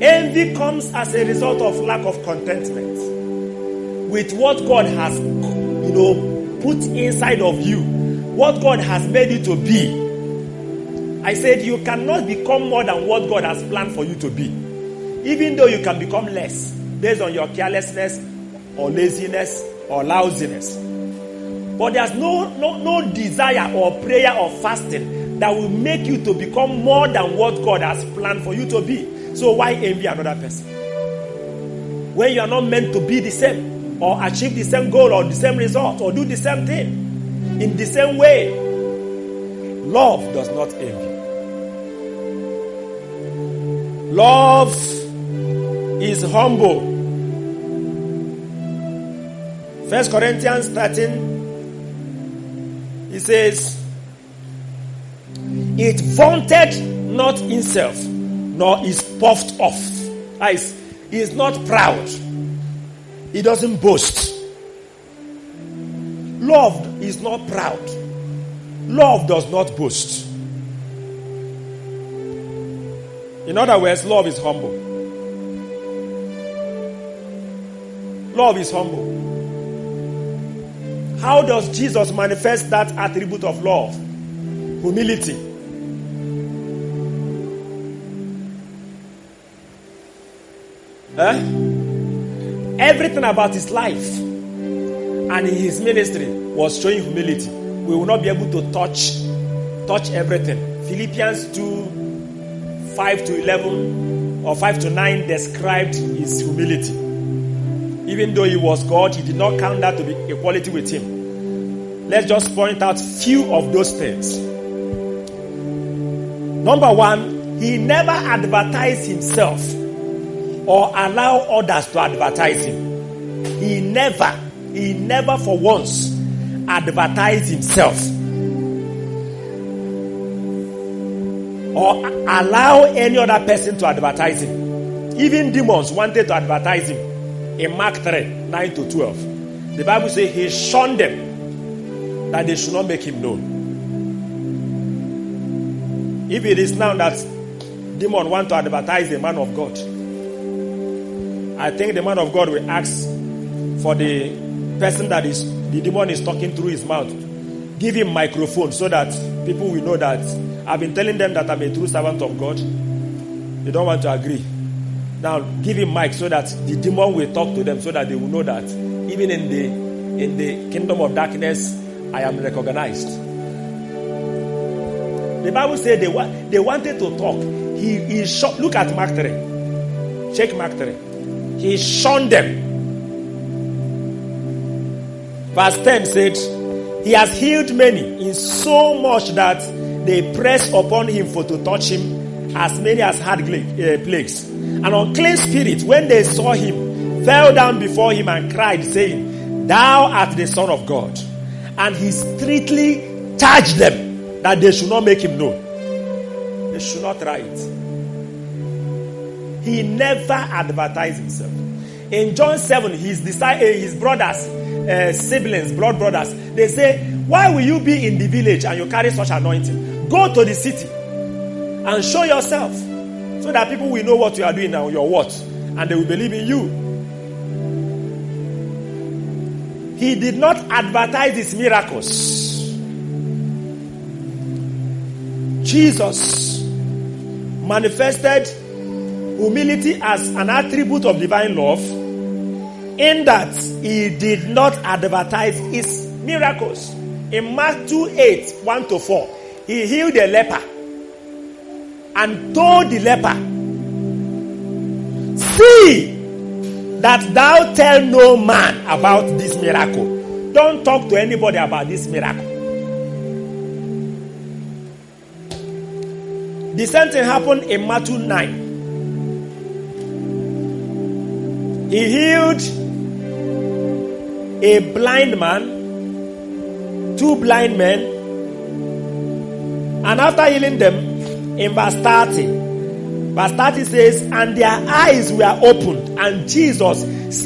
Envy comes as a result of lack of contentment with what God has, you know, put inside of you, what God has made you to be. I said you cannot become more than what God has planned for you to be, even though you can become less based on your carelessness or laziness or lousiness. But there's no, no, no desire or prayer or fasting that will make you to become more than what God has planned for you to be. So why envy another person? When you are not meant to be the same or achieve the same goal or the same result or do the same thing in the same way. Love does not envy. Love is humble. First Corinthians 13, he says, It vaunted not himself, nor is puffed off. Is, he is not proud. He doesn't boast. Love is not proud. Love does not boast. In other words, love is humble. Love is humble. How does Jesus manifest that attribute of love? Humility. Eh? Everything about his life and his ministry was showing humility. We will not be able to touch touch everything. Philippians 2 5 to 11 or 5 to 9 described his humility. Even though he was God, he did not count that to be equality with him. Let's just point out few of those things. Number one, he never advertised himself or allow others to advertise him. He never, he never for once advertised himself or allow any other person to advertise him. Even demons wanted to advertise him in Mark 3 9 to 12. The Bible says he shunned them that they should not make him known. If it is now that demon want to advertise the man of God, I think the man of God will ask for the person that is the demon is talking through his mouth. Give him microphone so that people will know that I've been telling them that I'm a true servant of God. They don't want to agree. Now give him mic so that the demon will talk to them so that they will know that even in the in the kingdom of darkness I am recognized. The Bible said they, wa- they wanted to talk. He, he shot, look at Mark 3. Check Mark 3. He shunned them. Verse 10 said, He has healed many in so much that they pressed upon him for to touch him, as many as had uh, plagues. And unclean spirits, when they saw him, fell down before him and cried, saying, Thou art the Son of God. And he strictly charged them that they should not make him known. They should not try it. He never advertised himself. In John 7, his, uh, his brothers, uh, siblings, blood brothers, they say, Why will you be in the village and you carry such anointing? Go to the city and show yourself so that people will know what you are doing and your what, and they will believe in you. He did not advertise his miracles. Jesus manifested humility as an attribute of divine love in that he did not advertise his miracles. In Mark 2 8, 1 to 4, he healed a leper and told the leper, See that thou tell no man about this miracle. Don't talk to anybody about this miracle. The same thing happened in Matthew 9. He healed a blind man, two blind men, and after healing them, in verse 30, verse 30 says, And their eyes were opened, and Jesus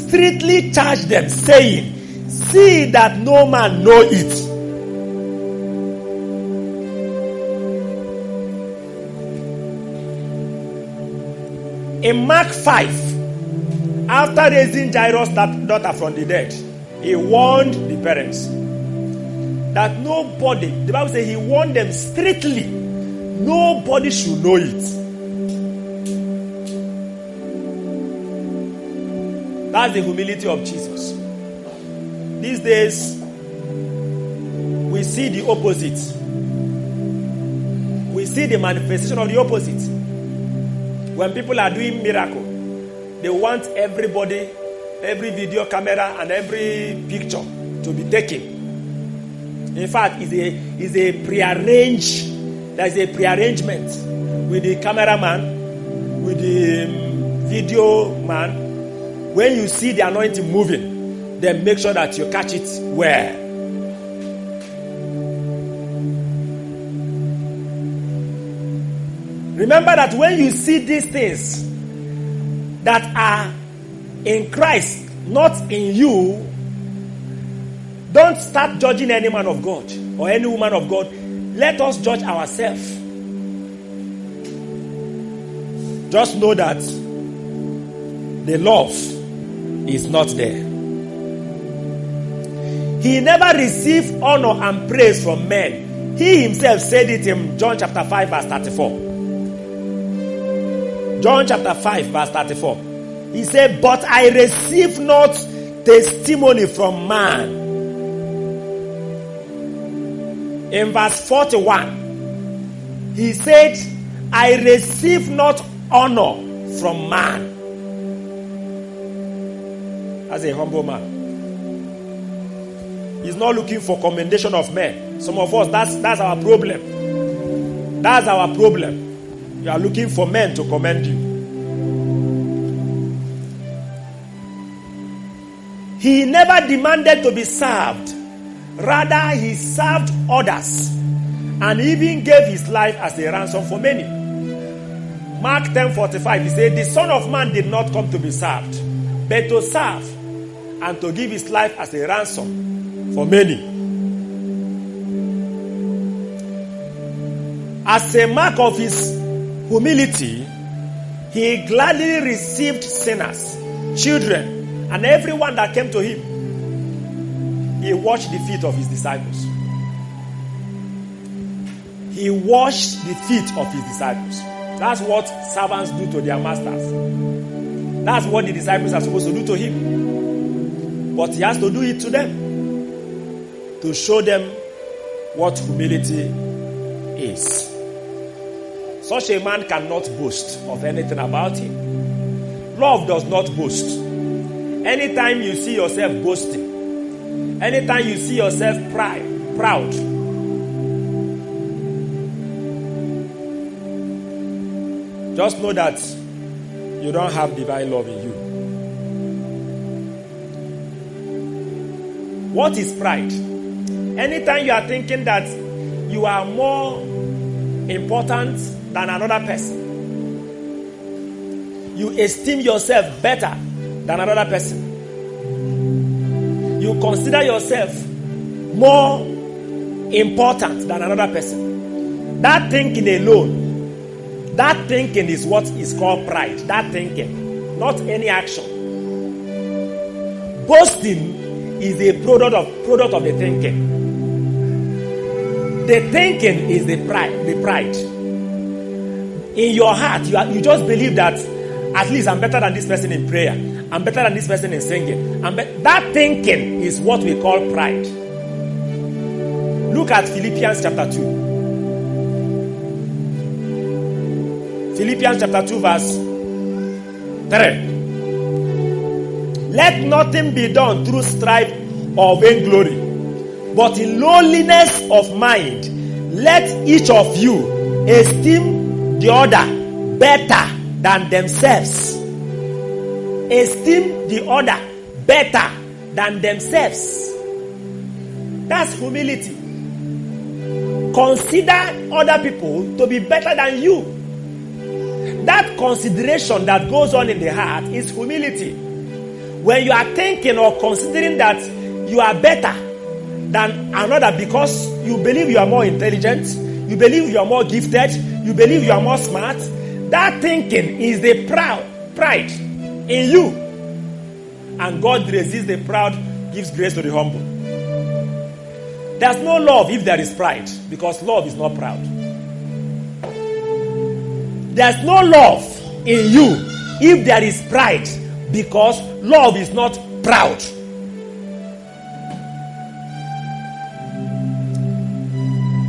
strictly charged them, saying, See that no man know it. In Mark 5, after raising Jairus' daughter from the dead, he warned the parents that nobody, the Bible says he warned them strictly, nobody should know it. That's the humility of Jesus. These days, we see the opposite. We see the manifestation of the opposite. When people are doing miracle, they want everybody, every video camera and every picture to be taken. In fact, it's a, it's a prearranged, there's a prearrangement with the cameraman, with the um, video man. When you see the anointing moving, then make sure that you catch it well. Remember that when you see these things that are in Christ, not in you, don't start judging any man of God or any woman of God. Let us judge ourselves. Just know that the love is not there. He never received honor and praise from men. He himself said it in John chapter 5, verse 34. John chapter 5, verse 34. He said, But I receive not testimony from man. In verse 41, he said, I receive not honor from man. As a humble man. He's not looking for commendation of men. Some of us, that's, that's our problem. That's our problem. You are looking for men to commend you. He never demanded to be served. Rather, he served others and even gave his life as a ransom for many. Mark 10:45 he said the son of man did not come to be served but to serve and to give his life as a ransom for many. As a mark of his humility, he gladly received sinners, children, and everyone that came to him. He washed the feet of his disciples. He washed the feet of his disciples. That's what servants do to their masters. That's what the disciples are supposed to do to him. But he has to do it to them to show them what humility is. Such a man cannot boast of anything about him. Love does not boast. Anytime you see yourself boasting, anytime you see yourself pride, proud, just know that you don't have divine love in you. What is pride? Anytime you are thinking that you are more important than another person, you esteem yourself better than another person, you consider yourself more important than another person. That thinking alone that thinking is what is called pride. That thinking, not any action. Boasting is a product of product of the thinking. The thinking is the pride. The pride. In your heart, you, are, you just believe that at least I'm better than this person in prayer. I'm better than this person in singing. I'm be- that thinking is what we call pride. Look at Philippians chapter 2. Philippians chapter 2, verse 3. Let nothing be done through strife or vainglory, but in lowliness of mind, let each of you esteem the other better than themselves. Esteem the other better than themselves. That's humility. Consider other people to be better than you. That consideration that goes on in the heart is humility. When you are thinking or considering that you are better than another because you believe you are more intelligent, you believe you are more gifted, you believe you are more smart, that thinking is the proud pride in you. And God resists the proud, gives grace to the humble. There's no love if there is pride because love is not proud. There's no love in you if there is pride because love is not proud.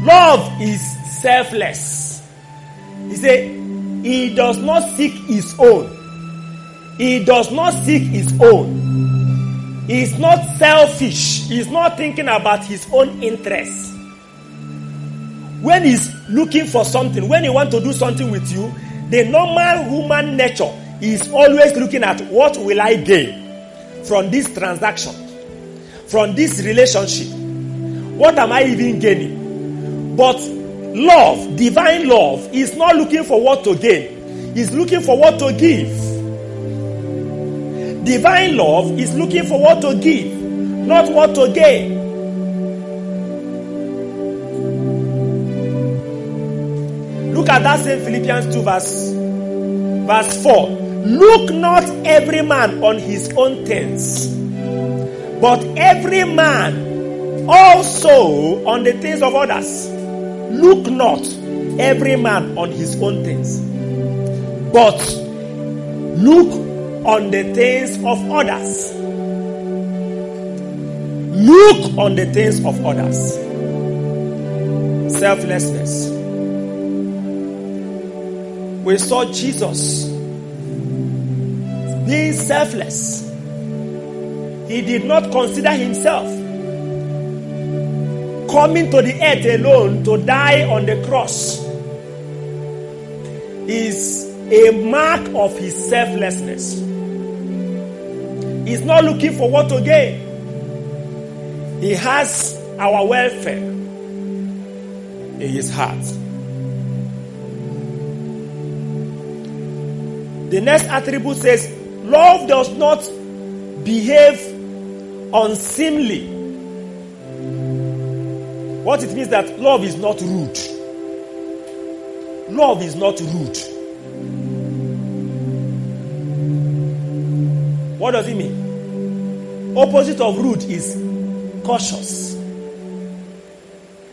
Love is selfless. He said, He does not seek His own. He does not seek His own. He is not selfish. He is not thinking about His own interests when he's looking for something, when he want to do something with you, the normal human nature is always looking at what will I gain from this transaction? from this relationship? What am I even gaining? But love, divine love, is not looking for what to gain, is looking for what to give. Divine love is looking for what to give, not what to gain. Look at that same Philippians 2 verse, verse 4. Look not every man on his own things, but every man also on the things of others. Look not every man on his own things, but look on the things of others. Look on the things of others. Selflessness. We saw Jesus being selfless. He did not consider himself coming to the earth alone to die on the cross is a mark of his selflessness. He's not looking for what to gain. He has our welfare in his heart. The next attribute says, Love does not behave unseemly. What it means that love is not rude. Love is not rude. What does it mean? Opposite of rude is cautious,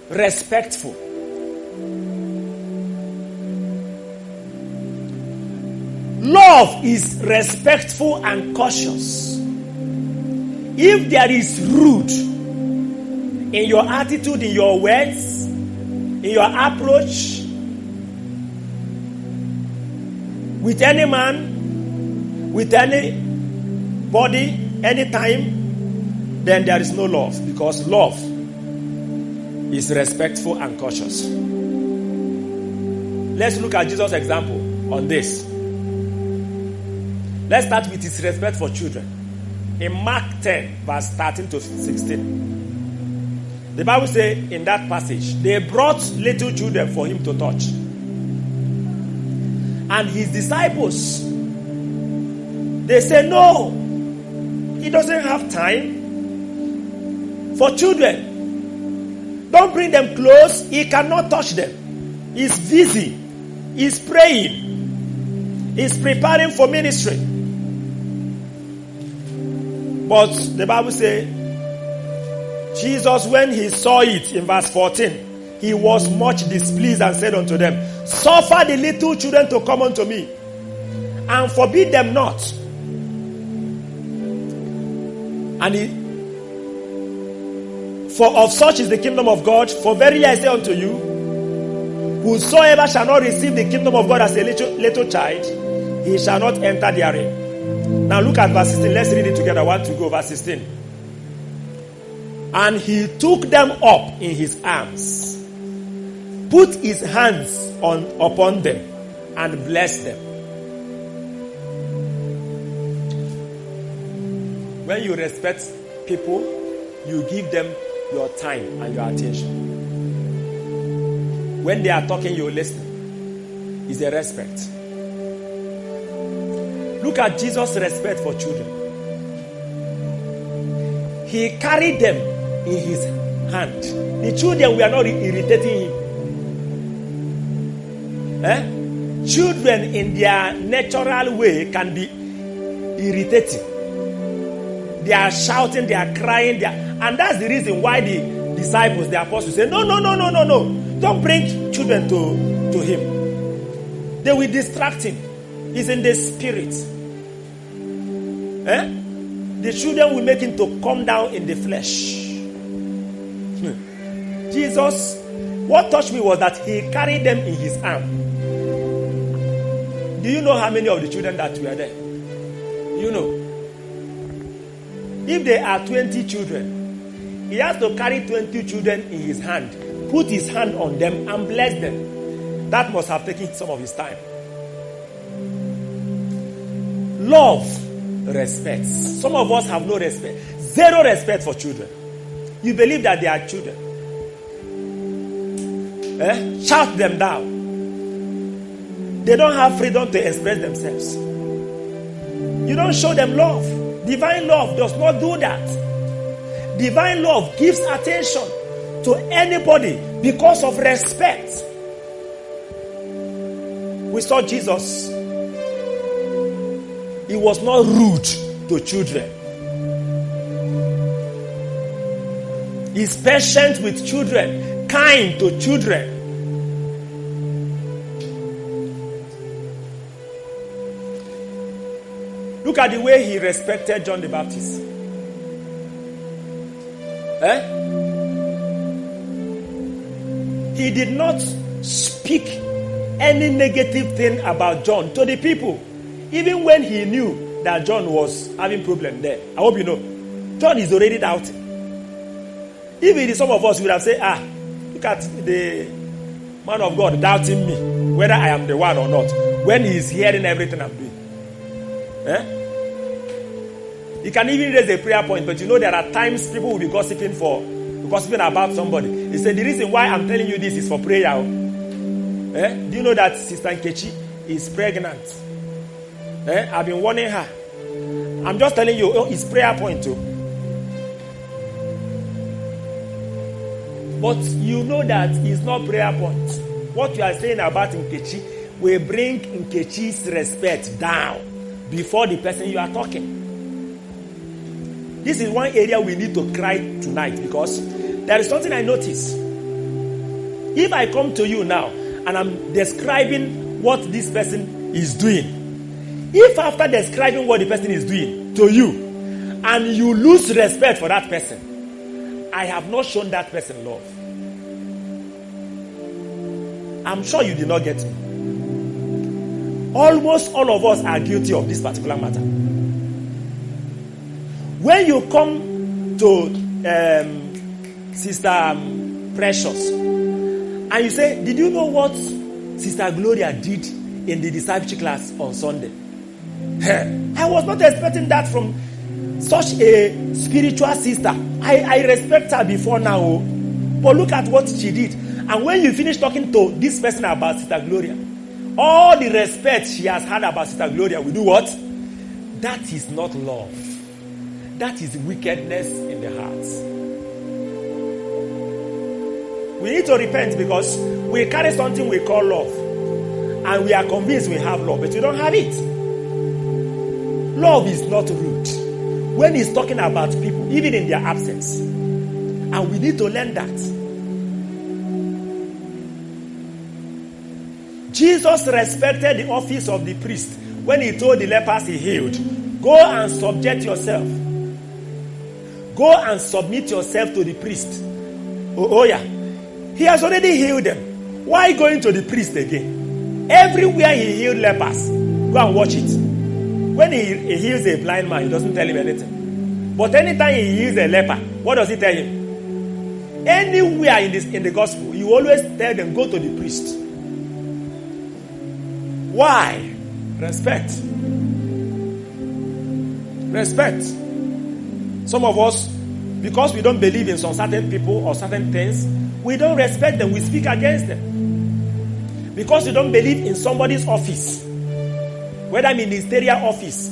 respectful. Love is respectful and cautious. If there is rude in your attitude, in your words, in your approach with any man, with any body, anytime, then there is no love because love is respectful and cautious. Let's look at Jesus' example on this. Let's start with his respect for children. In Mark 10, verse 13 to 16. The Bible says in that passage, they brought little children for him to touch. And his disciples, they say, No, he doesn't have time for children. Don't bring them close. He cannot touch them. He's busy. He's praying. He's preparing for ministry. But the Bible says, Jesus, when he saw it in verse 14, he was much displeased and said unto them, Suffer the little children to come unto me, and forbid them not. And he, for of such is the kingdom of God. For verily I say unto you, whosoever shall not receive the kingdom of God as a little, little child, he shall not enter therein. Now look at verse 16. Let's read it together. One to go. Verse 16. And he took them up in his arms, put his hands on upon them, and blessed them. When you respect people, you give them your time and your attention. When they are talking, you listen. It's a respect. Look at Jesus' respect for children. He carried them in his hand. The children were not irritating him. Eh? Children, in their natural way, can be irritating. They are shouting, they are crying, they are, and that's the reason why the disciples, the apostles, say, No, no, no, no, no, no. Don't bring children to, to him. They will distract him. He's in the spirit. Eh? The children will make him to come down in the flesh. Jesus, what touched me was that he carried them in his arm. Do you know how many of the children that were there? You know. If there are 20 children, he has to carry 20 children in his hand, put his hand on them, and bless them. That must have taken some of his time. Love respects. Some of us have no respect. Zero respect for children. You believe that they are children. Eh? Shout them down. They don't have freedom to express themselves. You don't show them love. Divine love does not do that. Divine love gives attention to anybody because of respect. We saw Jesus. He was not rude to children. He's patient with children, kind to children. Look at the way he respected John the Baptist. Eh? He did not speak any negative thing about John to the people, even when he knew that John was having problem there. I hope you know. John is already doubting. If it is some of us, we would have said, ah, look at the man of God doubting me, whether I am the one or not, when he is hearing everything I'm doing. Eh? You can even raise a prayer point, but you know there are times people will be gossiping for gossiping about somebody. He said the reason why I'm telling you this is for prayer. Eh? Do you know that Sister Nkechi is pregnant? Eh? I've been warning her. I'm just telling you, oh, it's prayer point too. But you know that it's not prayer point. What you are saying about Nkechi will bring Nkechi's respect down before the person you are talking. This is one area we need to cry tonight because there is something I notice. If I come to you now and I'm describing what this person is doing, if after describing what the person is doing to you and you lose respect for that person, I have not shown that person love. I'm sure you did not get me. Almost all of us are guilty of this particular matter. When you come to um, Sister um, Precious and you say, Did you know what Sister Gloria did in the discipleship class on Sunday? I was not expecting that from such a spiritual sister. I, I respect her before now, oh. but look at what she did. And when you finish talking to this person about Sister Gloria, all the respect she has had about Sister Gloria, we do what? That is not love. That is wickedness in the heart. We need to repent because we carry something we call love. And we are convinced we have love, but we don't have it. Love is not rude. When he's talking about people, even in their absence. And we need to learn that. Jesus respected the office of the priest when he told the lepers he healed, Go and subject yourself Go and submit yourself to the priest. Oh, oh yeah. He has already healed them. Why going to the priest again? Everywhere he healed lepers. Go and watch it. When he, he heals a blind man, he doesn't tell him anything. But anytime he heals a leper, what does he tell him? Anywhere in this in the gospel, you always tell them go to the priest. Why? Respect. Respect. Some of us, because we don't believe in some certain people or certain things, we don't respect them. We speak against them. Because you don't believe in somebody's office, whether ministerial office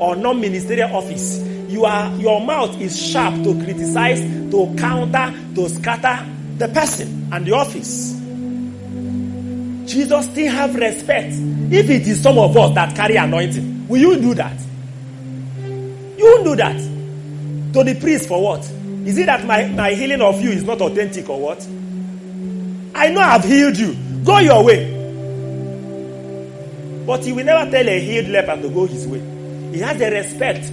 or non-ministerial office, you are your mouth is sharp to criticize, to counter, to scatter the person and the office. Jesus still have respect. If it is some of us that carry anointing, will you do that? You won't do that. To the priest for what? Is it that my, my healing of you is not authentic or what? I know I've healed you. Go your way. But he will never tell a healed leper to go his way. He has a respect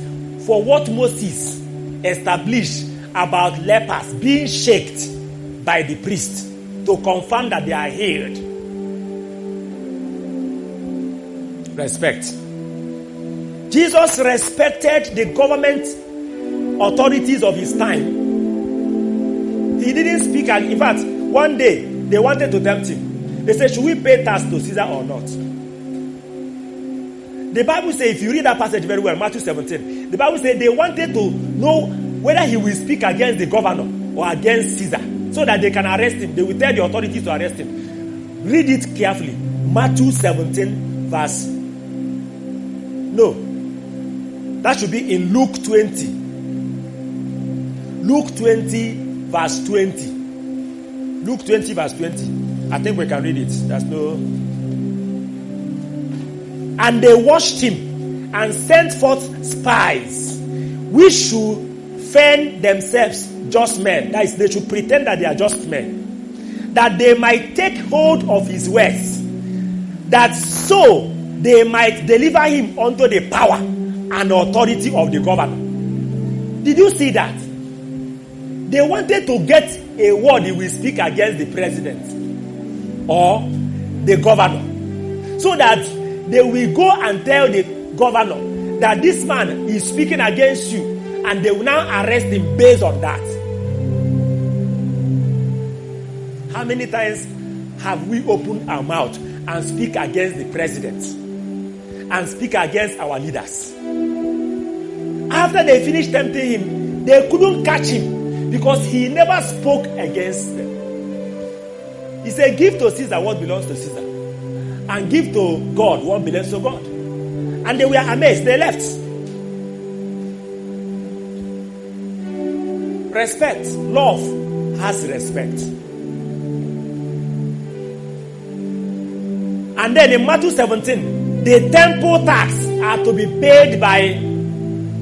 for what Moses established about lepers being shaked by the priest to confirm that they are healed. Respect. Jesus respected the government authorities of his time. He didn't speak. And in fact, one day they wanted to tempt him. They said, Should we pay tax to Caesar or not? The Bible says, if you read that passage very well, Matthew 17, the Bible says they wanted to know whether he will speak against the governor or against Caesar so that they can arrest him. They will tell the authorities to arrest him. Read it carefully. Matthew 17, verse. No. That should be in Luke 20. Luke 20, verse 20. Luke 20, verse 20. I think we can read it. There's no. And they watched him and sent forth spies, which should feign themselves just men. That is, they should pretend that they are just men. That they might take hold of his words. That so they might deliver him unto the power and authority of the governor. Did you see that? They wanted to get a word he will speak against the president or the governor. So that they will go and tell the governor that this man is speaking against you and they will now arrest him based on that. How many times have we opened our mouth and speak against the president and speak against our leaders? After they finished tempting him, they couldn't catch him because he never spoke against them. He said, Give to Caesar what belongs to Caesar, and give to God what belongs to God. And they were amazed, they left. Respect, love has respect. And then in Matthew 17, the temple tax are to be paid by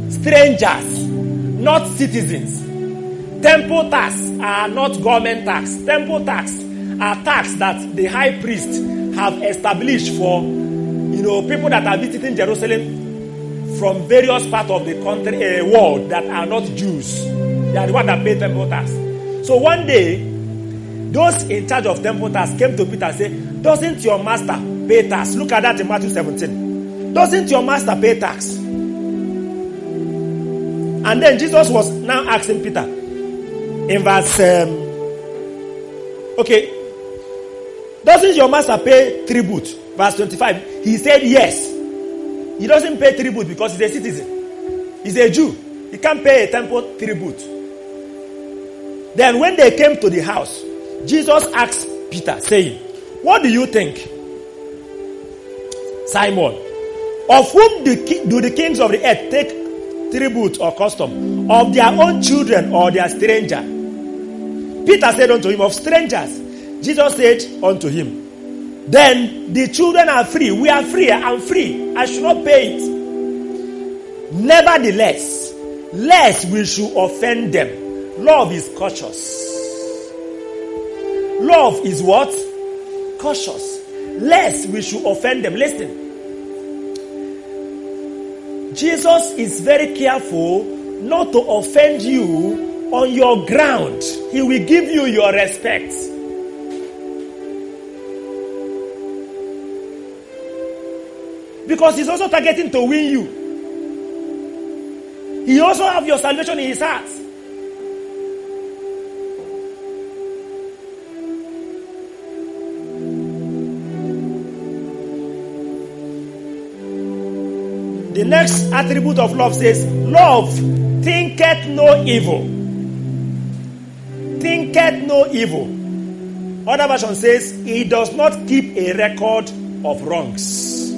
strangers, not citizens. Temple tax are not government tax. Temple tax are tax that the high priest have established for you know people that are visiting Jerusalem from various parts of the country uh, world that are not Jews. They are the one that pay temple tax. So one day, those in charge of temple tax came to Peter and said, Doesn't your master pay tax? Look at that in Matthew 17. Doesn't your master pay tax? And then Jesus was now asking Peter in verse, um, okay, doesn't your master pay tribute? Verse 25. He said yes. He doesn't pay tribute because he's a citizen. He's a Jew. He can't pay a temple tribute. Then when they came to the house, Jesus asked Peter, saying, What do you think? Simon, of whom do, do the kings of the earth take tribute or custom? Of their own children or their stranger? Peter said unto him, Of strangers. Jesus said unto him, Then the children are free. We are free. I'm free. I should not pay it. Nevertheless, lest we should offend them. Love is cautious. Love is what? Cautious. Lest we should offend them. Listen. Jesus is very careful not to offend you on your ground. He will give you your respect. Because he's also targeting to win you. He also have your salvation in his heart. The next attribute of love says, Love thinketh no evil. Thinketh no evil. Other version says, He does not keep a record of wrongs.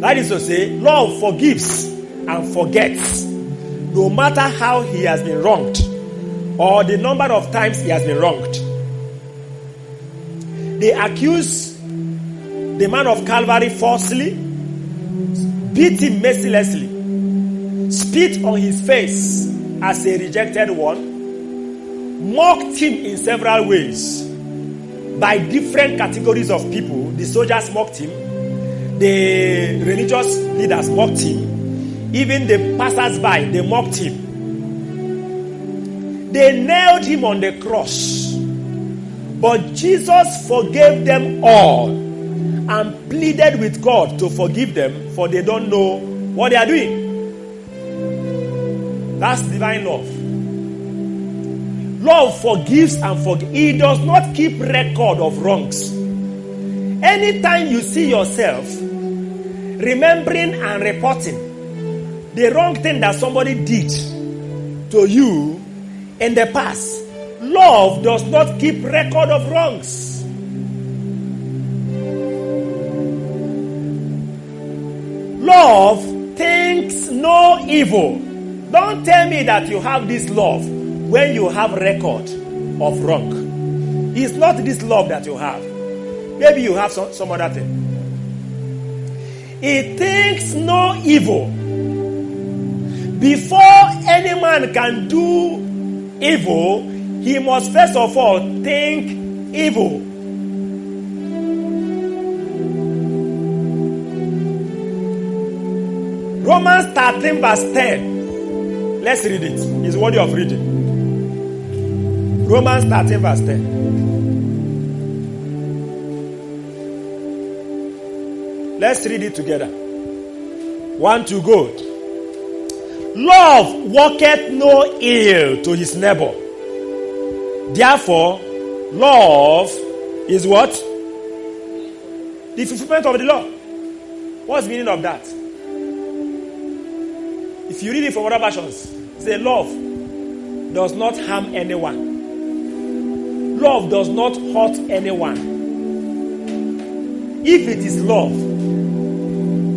That is to say, love forgives and forgets no matter how he has been wronged or the number of times he has been wronged. They accuse the man of Calvary falsely, beat him mercilessly, spit on his face as a rejected one, mocked him in several ways by different categories of people. The soldiers mocked him, the religious leaders mocked him, even the passers-by they mocked him. They nailed him on the cross. But Jesus forgave them all and pleaded with God to forgive them, for they don't know what they are doing. That's divine love. Love forgives and forgives. He does not keep record of wrongs. Anytime you see yourself remembering and reporting the wrong thing that somebody did to you in the past. Love does not keep record of wrongs. Love thinks no evil. Don't tell me that you have this love when you have record of wrong. It's not this love that you have. Maybe you have some, some other thing. It thinks no evil. Before any man can do evil, he must first of all think evil. Romans 13, verse 10. Let's read it. It's worthy of reading. Romans 13, verse 10. Let's read it together. One to go. Love worketh no ill to his neighbor. Therefore, love is what? The fulfillment of the law. What's the meaning of that? If you read it from other versions, say love does not harm anyone. Love does not hurt anyone. If it is love,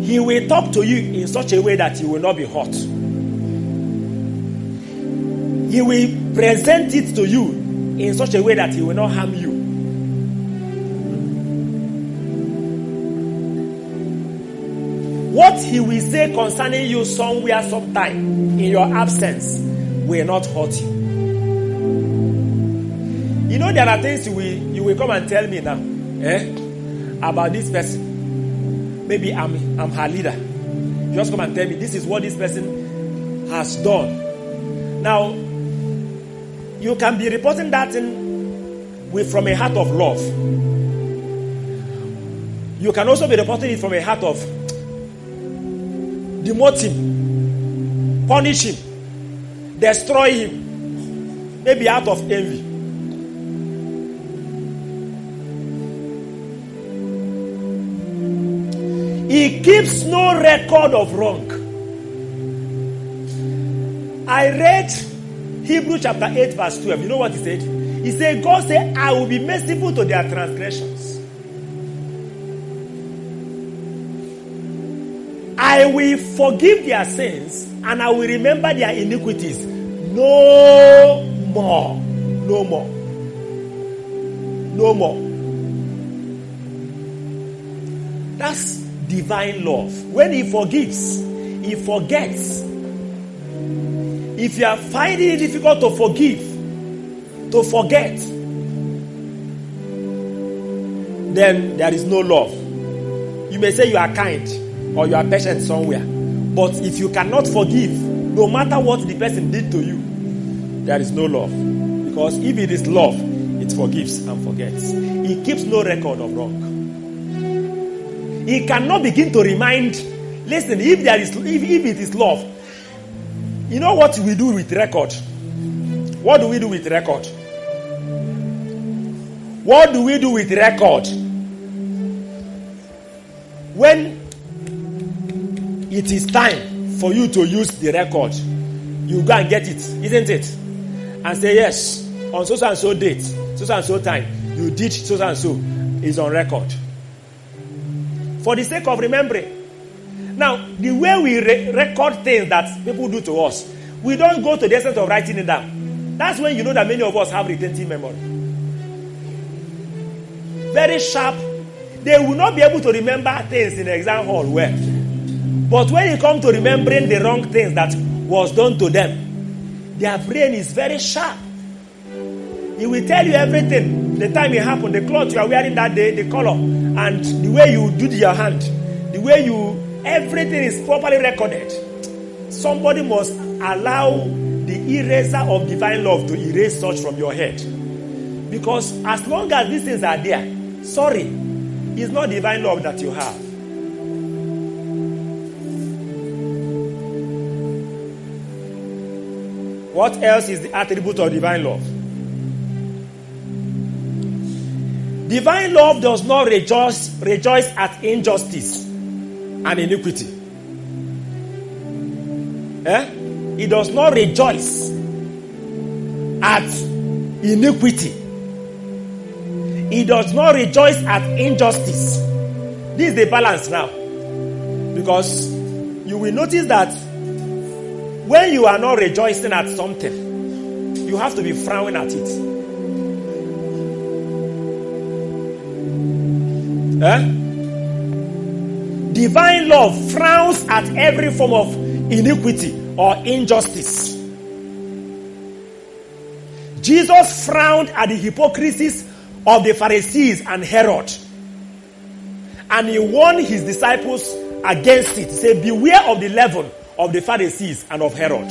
he will talk to you in such a way that you will not be hurt. He will present it to you in such a way that he will not harm you. What he will say concerning you somewhere, sometime in your absence will not hurt you. You know, there are things you will, you will come and tell me now eh, about this person. Maybe I'm, I'm her leader. Just come and tell me this is what this person has done. Now, you can be reporting that in, with from a heart of love. You can also be reporting it from a heart of demote him, punish him, destroy him, maybe out of envy. He keeps no record of wrong. I read Hebrew chapter 8, verse 12. You know what he said? He said, God said, I will be merciful to their transgressions. I will forgive their sins and I will remember their iniquities. No more. No more. No more. That's divine love. When He forgives, He forgets. If you are finding it difficult to forgive, to forget, then there is no love. You may say you are kind or you are patient somewhere. But if you cannot forgive, no matter what the person did to you, there is no love. Because if it is love, it forgives and forgets. It keeps no record of wrong. He cannot begin to remind. Listen, if there is, if, if it is love, you know what we do with record. What do we do with record? What do we do with record? When it is time for you to use the record, you go and get it, isn't it? And say, yes, on so and so date, so and so time, you did so and so, is on record. For the sake of remembering. Now, the way we re- record things that people do to us, we don't go to the extent of writing it down. That's when you know that many of us have retentive memory. Very sharp. They will not be able to remember things in the exam hall well. But when it comes to remembering the wrong things that was done to them, their brain is very sharp. He will tell you everything. The time it happened, the cloth you are wearing that day, the color, and the way you do your hand, the way you, everything is properly recorded. Somebody must allow the eraser of divine love to erase such from your head. Because as long as these things are there, sorry, it's not divine love that you have. What else is the attribute of divine love? Divine love does not rejoice, rejoice at injustice and iniquity. Eh? It does not rejoice at iniquity. He does not rejoice at injustice. This is the balance now. Because you will notice that when you are not rejoicing at something, you have to be frowning at it. Eh? Divine love frowns at every form of iniquity or injustice. Jesus frowned at the hypocrisies of the Pharisees and Herod. And he warned his disciples against it. He said, Beware of the leaven of the Pharisees and of Herod.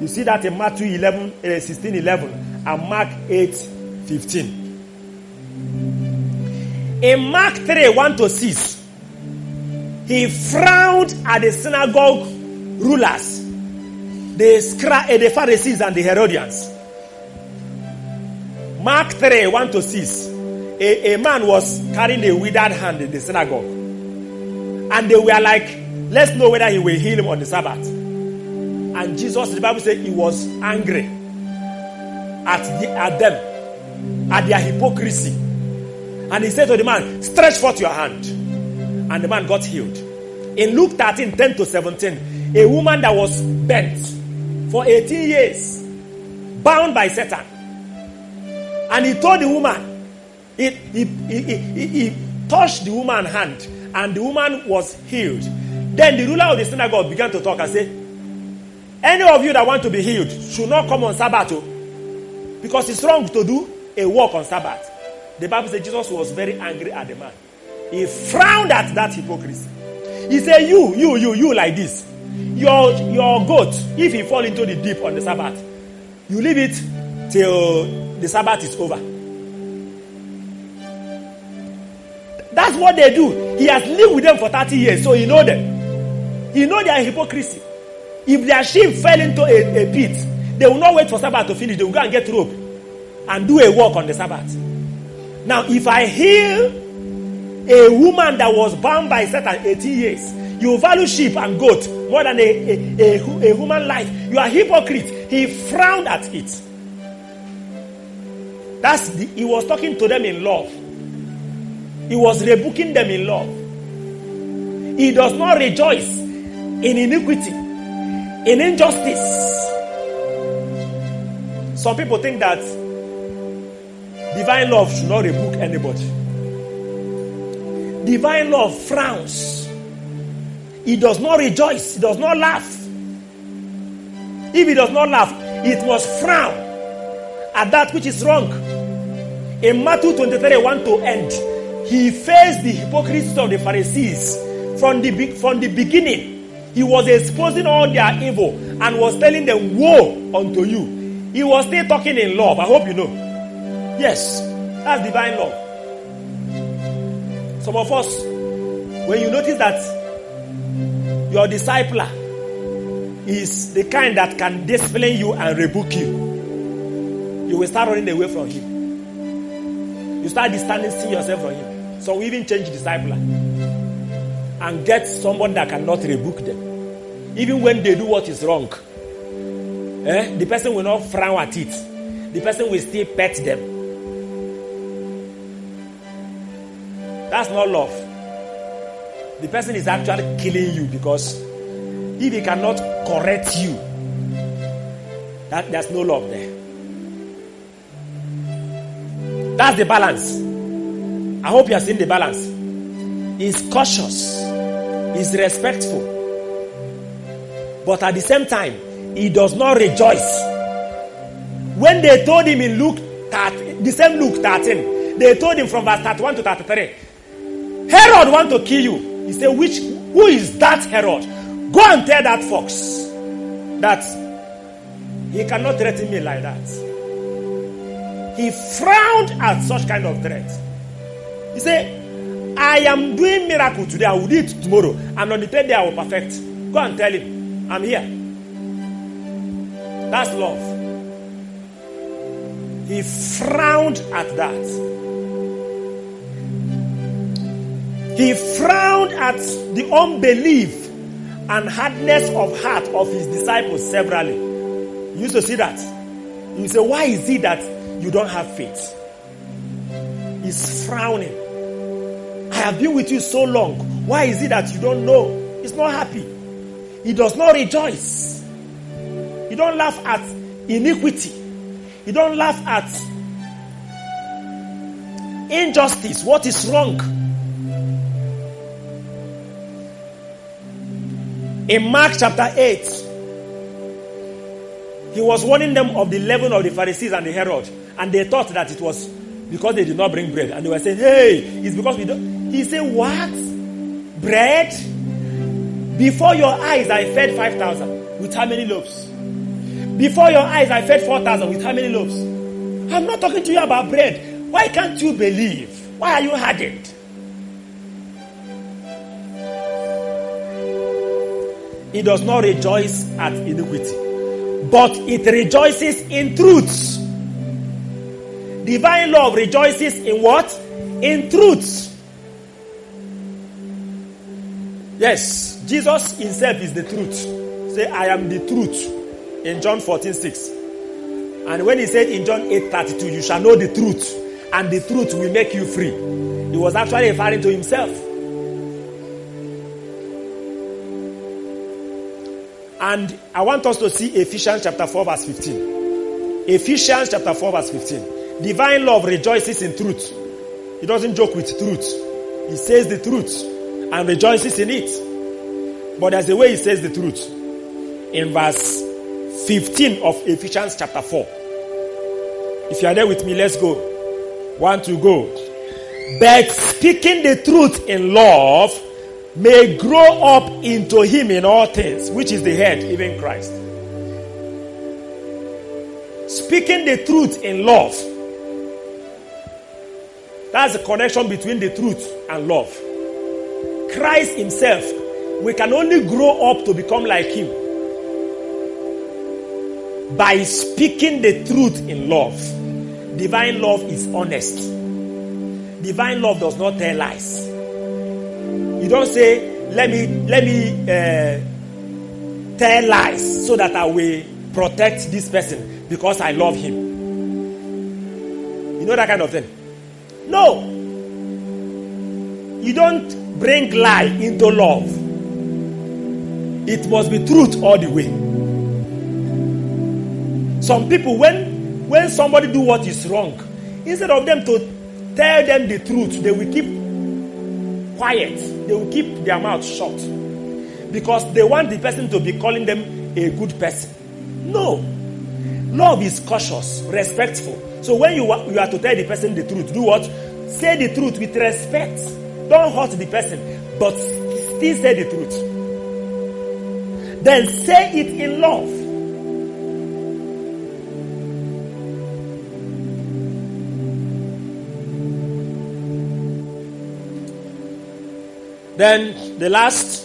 You see that in Matthew 11, uh, 16 11 and Mark 8 15. In Mark 3 1 to 6, he frowned at the synagogue rulers, the, scra- uh, the Pharisees and the Herodians. Mark 3 1 to 6. A, a man was carrying a withered hand in the synagogue. And they were like, let's know whether he will heal him on the Sabbath. And Jesus, the Bible says, he was angry at, the, at them, at their hypocrisy. And he said to the man, stretch forth your hand. And the man got healed. In Luke 13, 10 to 17, a woman that was bent for 18 years, bound by Satan. And he told the woman, he, he, he, he, he touched the woman's hand, and the woman was healed. Then the ruler of the synagogue began to talk and say, Any of you that want to be healed should not come on Sabbath, oh, because it's wrong to do a walk on Sabbath. The Bible says Jesus was very angry at the man. He frowned at that hypocrisy. He said, You, you, you, you, like this. Your, your goat, if he fall into the deep on the Sabbath, you leave it till the Sabbath is over. That's what they do. He has lived with them for 30 years, so he know them. He know their hypocrisy. If their sheep fell into a, a pit, they will not wait for Sabbath to finish. They will go and get rope and do a walk on the Sabbath. Now, if I heal a woman that was bound by Satan 18 years, you value sheep and goat more than a, a, a, a human life. You are hypocrite. He frowned at it. That's the, he was talking to them in love. He was rebuking them in love. He does not rejoice in iniquity, in injustice. Some people think that divine love should not rebuke anybody. Divine love frowns. It does not rejoice. It does not laugh. If it does not laugh, it must frown at that which is wrong. In Matthew 23, 1 to end, he faced the hypocrisy of the Pharisees from the, from the beginning. He was exposing all their evil and was telling them, Woe unto you. He was still talking in love. I hope you know. Yes, that's divine love. Some of us, when you notice that your discipler is the kind that can discipline you and rebuke you, you will start running away from him. You start distancing yourself from him. So we even change discipler and get someone that cannot rebuke them. Even when they do what is wrong, eh, the person will not frown at it. The person will still pet them. That's not love. The person is actually killing you because if he cannot correct you, that there's no love there. That's the balance. I hope you are seeing the balance. He's cautious, he's respectful, but at the same time, he does not rejoice. When they told him in Luke 13, the same Luke 13, they told him from verse 31 to 33, Herod want to kill you. He said, Which who is that Herod? Go and tell that fox that he cannot threaten me like that. He frowned at such kind of threat. He said, I am doing miracle today, I will do it tomorrow, and on the third day I will perfect. Go and tell him, I'm here. That's love. He frowned at that. He frowned at the unbelief and hardness of heart of his disciples severally. You used to see that. You say, Why is it that you don't have faith? He's frowning. I have been with you so long. Why is it that you don't know? He's not happy. He does not rejoice. He don't laugh at iniquity. He don't laugh at injustice. What is wrong? In Mark chapter 8, he was warning them of the leaven of the Pharisees and the Herod, and they thought that it was because they did not bring bread, and they were saying, "Hey, it's because we don't." He said, "What? Bread? Before your eyes, I fed five thousand with how many loaves? Before your eyes, I fed four thousand with how many loaves? I'm not talking to you about bread. Why can't you believe? Why are you hardened?" It does not rejoice at iniquity, but it rejoices in truth. Divine love rejoices in what? In truth. Yes, Jesus himself is the truth. Say, I am the truth. In John 14, 6. And when he said in John 8, 32, you shall know the truth, and the truth will make you free. He was actually referring to himself. And I want us to see Ephesians chapter 4, verse 15. Ephesians chapter 4, verse 15. Divine love rejoices in truth. He doesn't joke with truth. He says the truth and rejoices in it. But there's a way he says the truth. In verse 15 of Ephesians chapter 4. If you are there with me, let's go. One to go. But speaking the truth in love may grow up into him in all things, which is the head, even Christ. Speaking the truth in love. That's the connection between the truth and love. Christ Himself, we can only grow up to become like Him by speaking the truth in love. Divine love is honest. Divine love does not tell lies. You don't say, "Let me let me uh, tell lies so that I will protect this person because I love him." You know that kind of thing. No. You don't bring lie into love. It must be truth all the way. Some people, when when somebody do what is wrong, instead of them to tell them the truth, they will keep quiet. They will keep their mouth shut because they want the person to be calling them a good person. No, love is cautious, respectful. So when you you are to tell the person the truth, do what? Say the truth with respect. Don't hurt the person, but still say the truth. Then say it in love. Then the last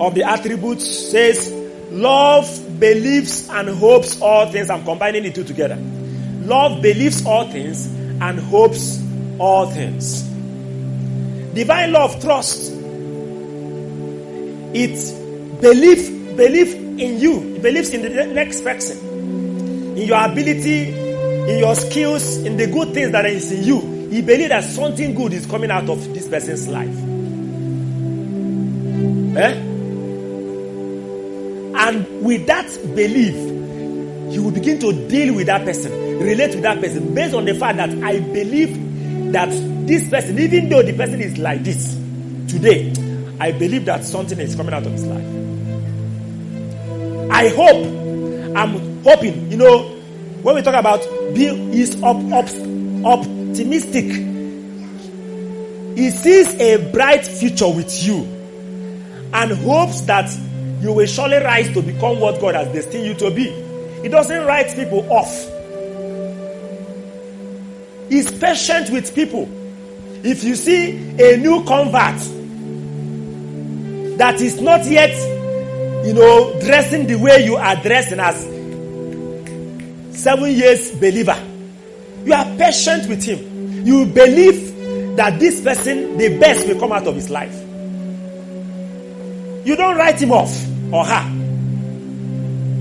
of the attributes says, Love believes and hopes all things. I'm combining the two together. Love believes all things and hopes all things. Divine love trusts. It believes believe in you. It believes in the next person. In your ability, in your skills, in the good things that is in you. He believed that something good is coming out of this person's life. Eh? And with that belief, you will begin to deal with that person, relate with that person, based on the fact that I believe that this person, even though the person is like this today, I believe that something is coming out of his life. I hope, I'm hoping, you know, when we talk about being is up, up, up, optimistic, he sees a bright future with you and hopes that you will surely rise to become what God has destined you to be. He doesn't write people off. He's patient with people. If you see a new convert that is not yet, you know, dressing the way you are dressing as seven years believer, you are patient with him. You believe that this person, the best will come out of his life. You don't write him off or her.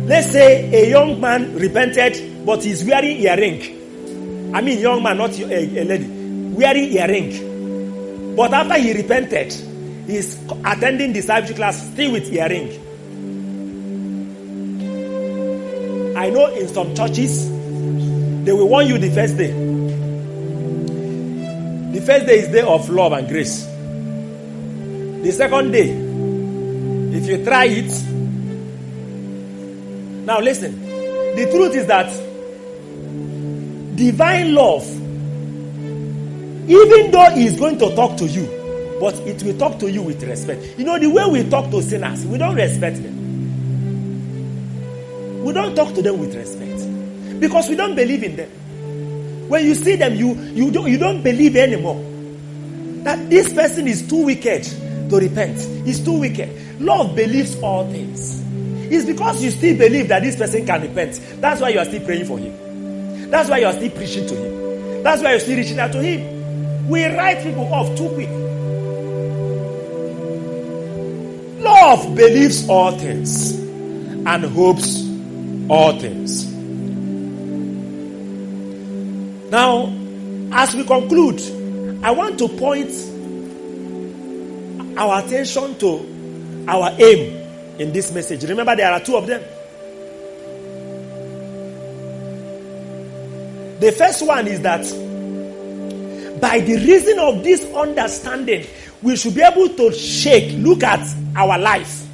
let's say a young man repented, but he's wearing earring. I mean, young man, not a, a lady, wearing earring. But after he repented, he's attending discipleship class still with earring. I know in some churches, they will warn you the first day. The first day is day of love and grace. The second day, if you try it, now listen. The truth is that divine love, even though he is going to talk to you, but it will talk to you with respect. You know, the way we talk to sinners, we don't respect them. We don't talk to them with respect because we don't believe in them. When you see them, you, you, don't, you don't believe anymore that this person is too wicked to repent. He's too wicked. Love believes all things. It's because you still believe that this person can repent. That's why you are still praying for him. That's why you are still preaching to him. That's why you're still reaching out to him. We write people off too quick. Love believes all things and hopes all things. Now, as we conclude, I want to point our attention to our aim in this message. Remember, there are two of them. The first one is that by the reason of this understanding, we should be able to shake, look at our life.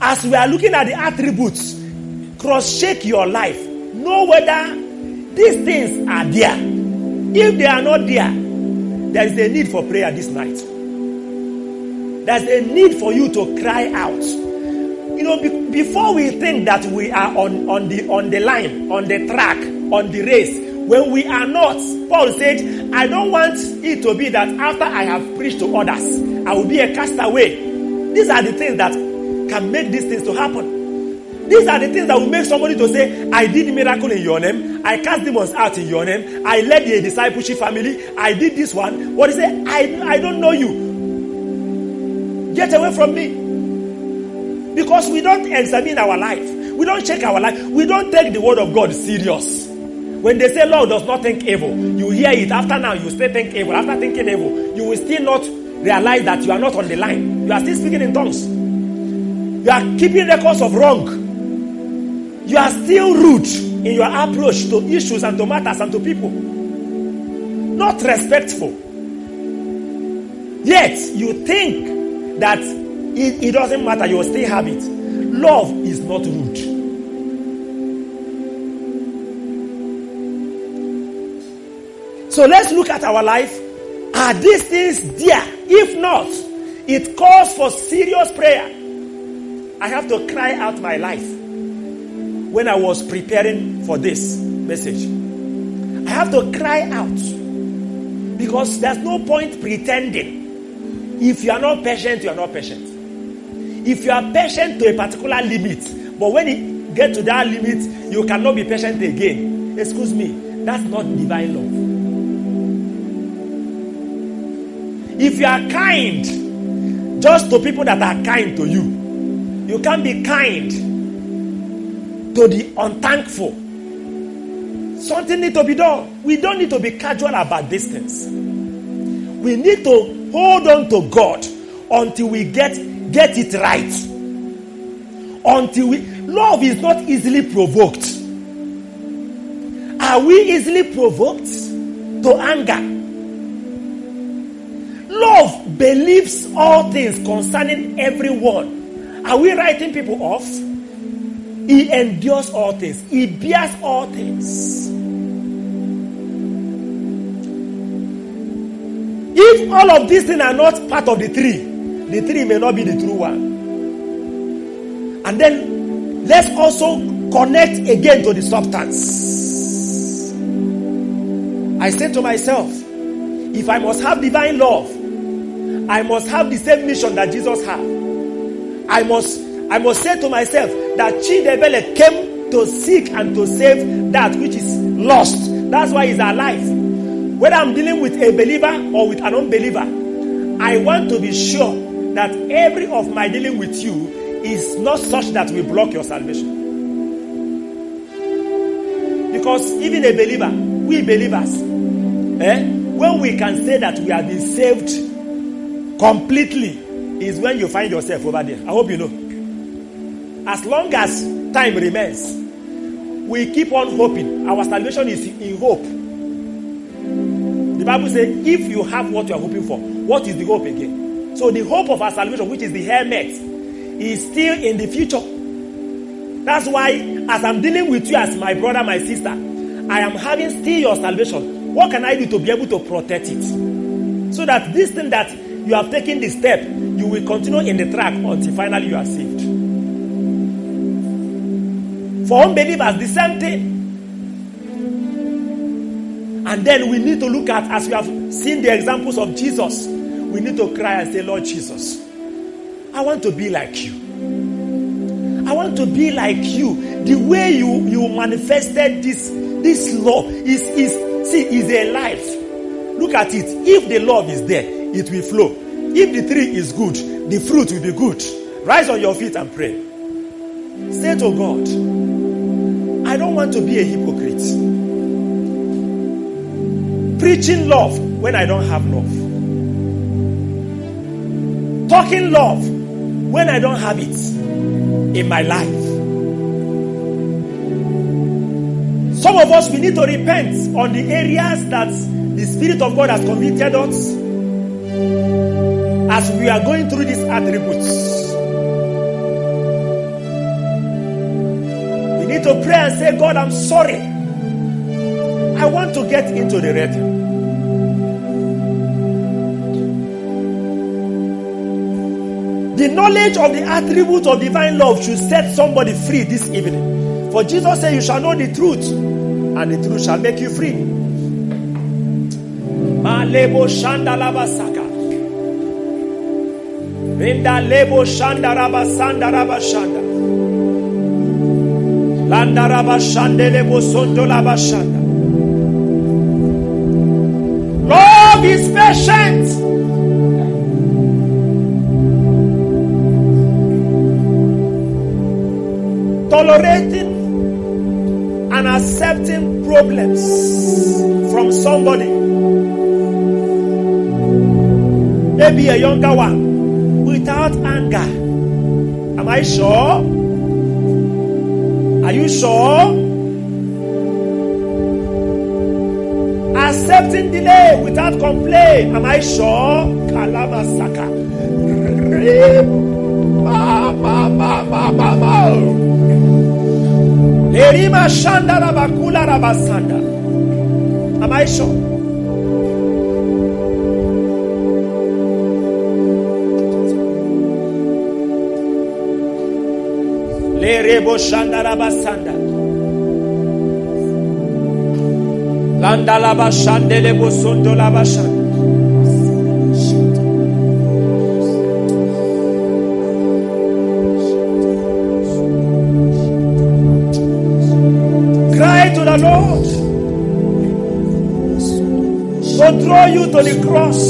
As we are looking at the attributes, cross check your life. Know whether these things are there. If they are not there, there is a need for prayer this night. There's a need for you to cry out. You know, be- before we think that we are on, on, the, on the line, on the track, on the race, when we are not, Paul said, I don't want it to be that after I have preached to others, I will be a castaway. These are the things that can make these things to happen. These are the things that will make somebody to say, I did miracle in your name. I cast demons out in your name. I led a discipleship family. I did this one. What is it? I, I don't know you. Get away from me. Because we don't examine our life. We don't check our life. We don't take the word of God serious. When they say Lord does not think evil, you hear it. After now, you still think evil. After thinking evil, you will still not realize that you are not on the line. You are still speaking in tongues. You are keeping records of wrong. You are still rude in your approach to issues and to matters and to people. Not respectful. Yet you think that it, it doesn't matter, you will still have it. Love is not rude. So let's look at our life. Are these things there? If not, it calls for serious prayer. I have to cry out my life when I was preparing for this message. I have to cry out because there's no point pretending. If you are not patient, you are not patient. If you are patient to a particular limit, but when you get to that limit, you cannot be patient again. Excuse me, that's not divine love. If you are kind just to people that are kind to you, you can't be kind to the unthankful. Something need to be done. We don't need to be casual about these things. We need to hold on to God until we get get it right. Until we love is not easily provoked. Are we easily provoked to anger? Love believes all things concerning everyone. Are we writing people off? He endures all things. He bears all things. If all of these things are not part of the tree, the tree may not be the true one. And then let's also connect again to the substance. I said to myself, if I must have divine love, I must have the same mission that Jesus had. I must I must say to myself that Chidebele came to seek and to save that which is lost. That's why he's alive. Whether I'm dealing with a believer or with an unbeliever, I want to be sure that every of my dealing with you is not such that we block your salvation. Because even a believer, we believers, eh, when we can say that we have been saved completely, is when you find yourself over there. I hope you know. As long as time remains, we keep on hoping. Our salvation is in hope. The Bible says, if you have what you are hoping for, what is the hope again? So the hope of our salvation, which is the helmet, is still in the future. That's why, as I'm dealing with you as my brother, my sister, I am having still your salvation. What can I do to be able to protect it? So that this thing that you have taken the step, you will continue in the track until finally you are saved. For unbelievers, the same thing. And then we need to look at, as we have seen the examples of Jesus, we need to cry and say, Lord Jesus, I want to be like you. I want to be like you. The way you, you manifested this, this love is, is see, is a life. Look at it. If the love is there, it will flow. If the tree is good, the fruit will be good. Rise on your feet and pray. Say to God, don't want to be a hypocrite. Preaching love when I don't have love. Talking love when I don't have it in my life. Some of us, we need to repent on the areas that the Spirit of God has convicted us as we are going through these attributes. We need to pray and say, God, I'm sorry. I want to get into the red. The knowledge of the attributes of divine love should set somebody free this evening. For Jesus said, You shall know the truth, and the truth shall make you free. Malebo shandalaba saka. Rinda lebo. Love is patient. tolerating and accepting problems from somebody. Maybe a younger one without anger. Am I sure? Are you sure? Accepting delay without complaint. Am I sure? Kalama Saka. Ma, ma, ma, ma, ma, ma. Erima Shanda Rabakula Rabasanda. Am I sure? Lerebo Shanda Rabasanda. Landa Labashande Lebo Sondo Labashanda. Cry Lord to draw you to the cross.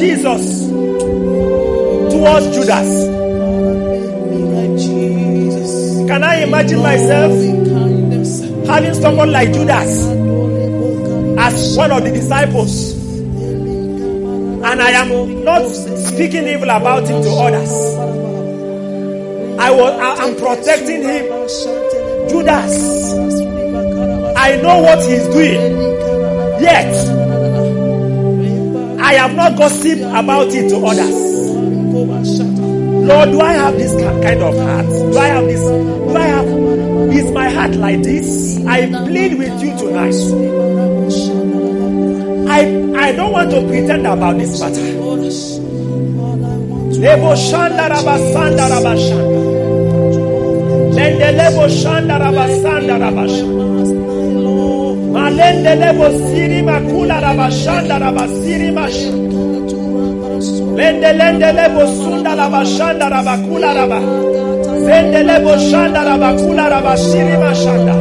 Jesus towards Judas? Can I imagine myself having someone like Judas as one of the disciples? And I am not speaking evil about him to others. I was I am protecting him. Judas, I know what he's doing. Yet I have not gossiped about it to others. Lord, do I have this kind of heart? Do I have this? Do I have? Is my heart like this? I plead with you tonight. I I don't want to pretend about this matter. Lebo shanda raba sanda raba shanda. Lende lebo shanda raba sanda raba shanda. Malende lebo siri makula raba shanda raba siri mashanda. Lende lende lebo sunda raba shanda raba kula lebo shanda raba kula raba shiri mashanda.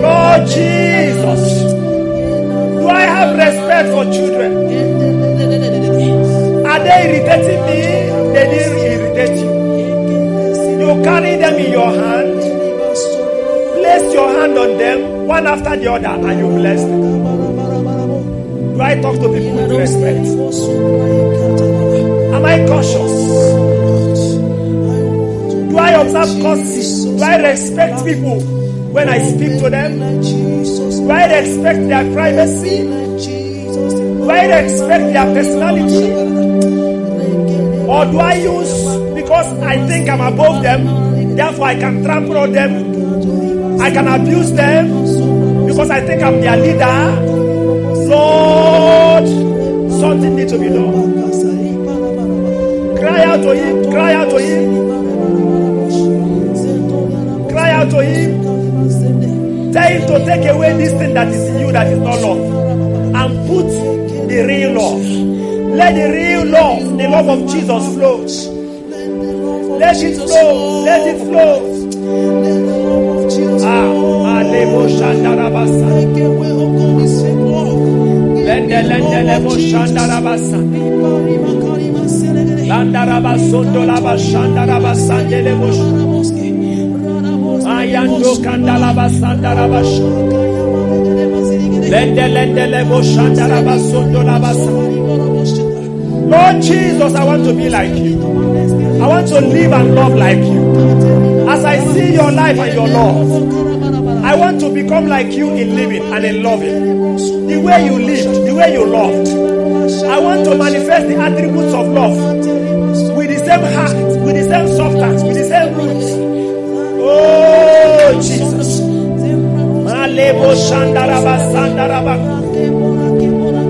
Lord Jesus, do I have respect for children? Are they irritating me? They didn't irritate you. You carry them in your hand, place your hand on them, one after the other, and you bless them. Do I talk to people with respect? Am I cautious? Do I observe courtesy? Do I respect people when I speak to them? Do I respect their privacy? Do I respect their personality? Or do I use, because I think I'm above them, therefore I can trample on them, I can abuse them, because I think I'm their leader? Lord, something needs to be done. Cry out to Him, cry out to Him, cry out to Him. Tell Him to take away this thing that is in you that is not love and put the real love. Let the real love, the love of Jesus flow. Let it flow, let it flow. Ah, Shandarabasa. Lende lende lebo Shandarabasa. Landarabasondo laba Shandarabasa lebo Ayando Kandalabasanda Rabash. Lende lende lebo Shandarabasondo labasa. Lord Jesus, I want to be like you. I want to live and love like you. As I see your life and your love, I want to become like you in living and in loving. The way you lived, the way you loved. I want to manifest the attributes of love with the same heart, with the same substance, with the same roots. Oh, Jesus. Malebo Shandaraba Sandaraba.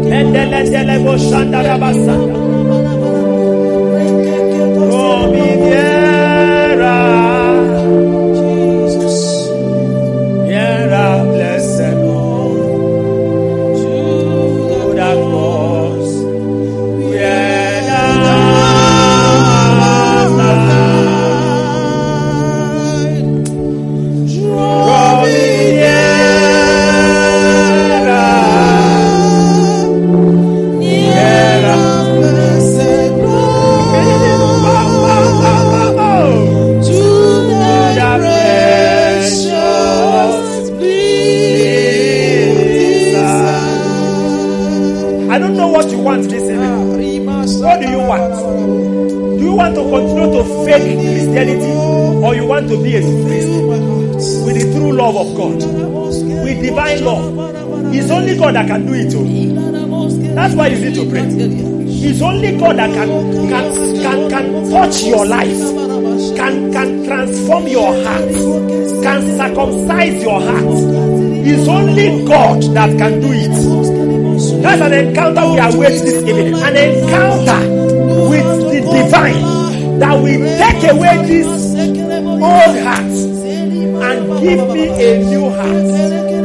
Lendelebo Shandaraba. It. oh. That's why you need to pray. It's only God that can can can, can touch your life, can can transform your heart, can circumcise your heart. It's only God that can do it. That's an encounter we are waiting this evening. An encounter with the divine that will take away this old heart and give me a new heart.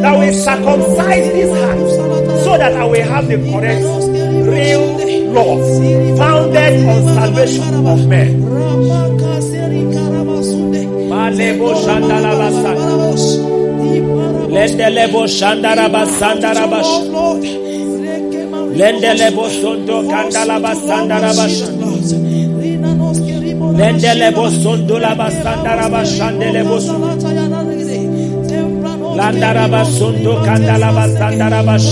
That will circumcise this heart that I will have the correct, real love founded on salvation of men. Lendelebo. Lendelebo kandalabasandarabash. Lendelebo sondo labasandarabash. Landaraba sondo kandalabasandarabash.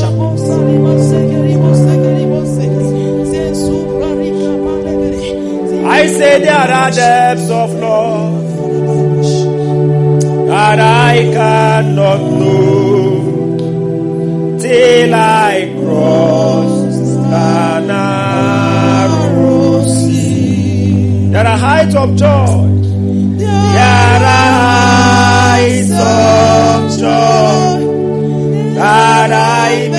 I say there are depths of love that I cannot know till I cross the narrow sea. There are heights of joy. There are heights of joy that I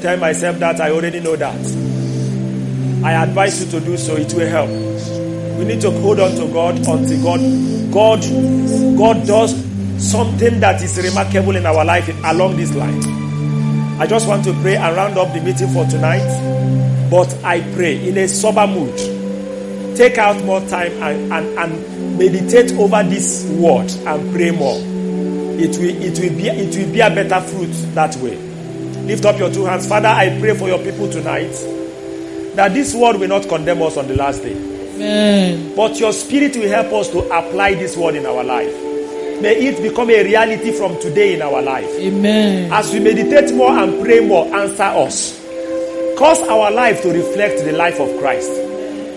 tell myself that I already know that. I advise you to do so, it will help. We need to hold on to God until God God God does something that is remarkable in our life along this line. I just want to pray and round up the meeting for tonight. But I pray in a sober mood. Take out more time and, and, and meditate over this word and pray more. It will, it will be it will be a better fruit that way. Lift up your two hands. Father, I pray for your people tonight that this word will not condemn us on the last day. Amen. But your spirit will help us to apply this word in our life. May it become a reality from today in our life. Amen. As we meditate more and pray more, answer us. Cause our life to reflect the life of Christ.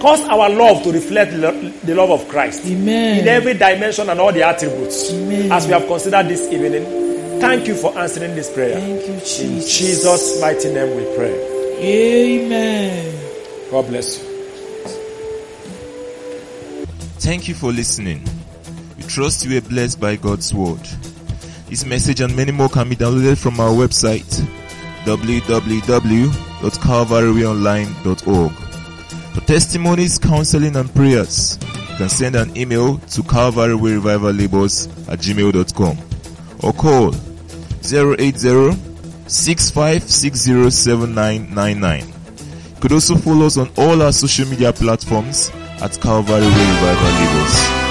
Cause our love to reflect the love of Christ Amen. in every dimension and all the attributes. Amen. As we have considered this evening, thank you for answering this prayer. Thank you, In Jesus. Jesus' mighty name we pray. Amen. God bless you. Thank you for listening. We trust you were blessed by God's word. This message and many more can be downloaded from our website www.calvaryonline.org. For testimonies, counseling and prayers, you can send an email to calvarywayrevivalabels at gmail.com or call 080 65607999. You could also follow us on all our social media platforms at Calvary Revival Labels.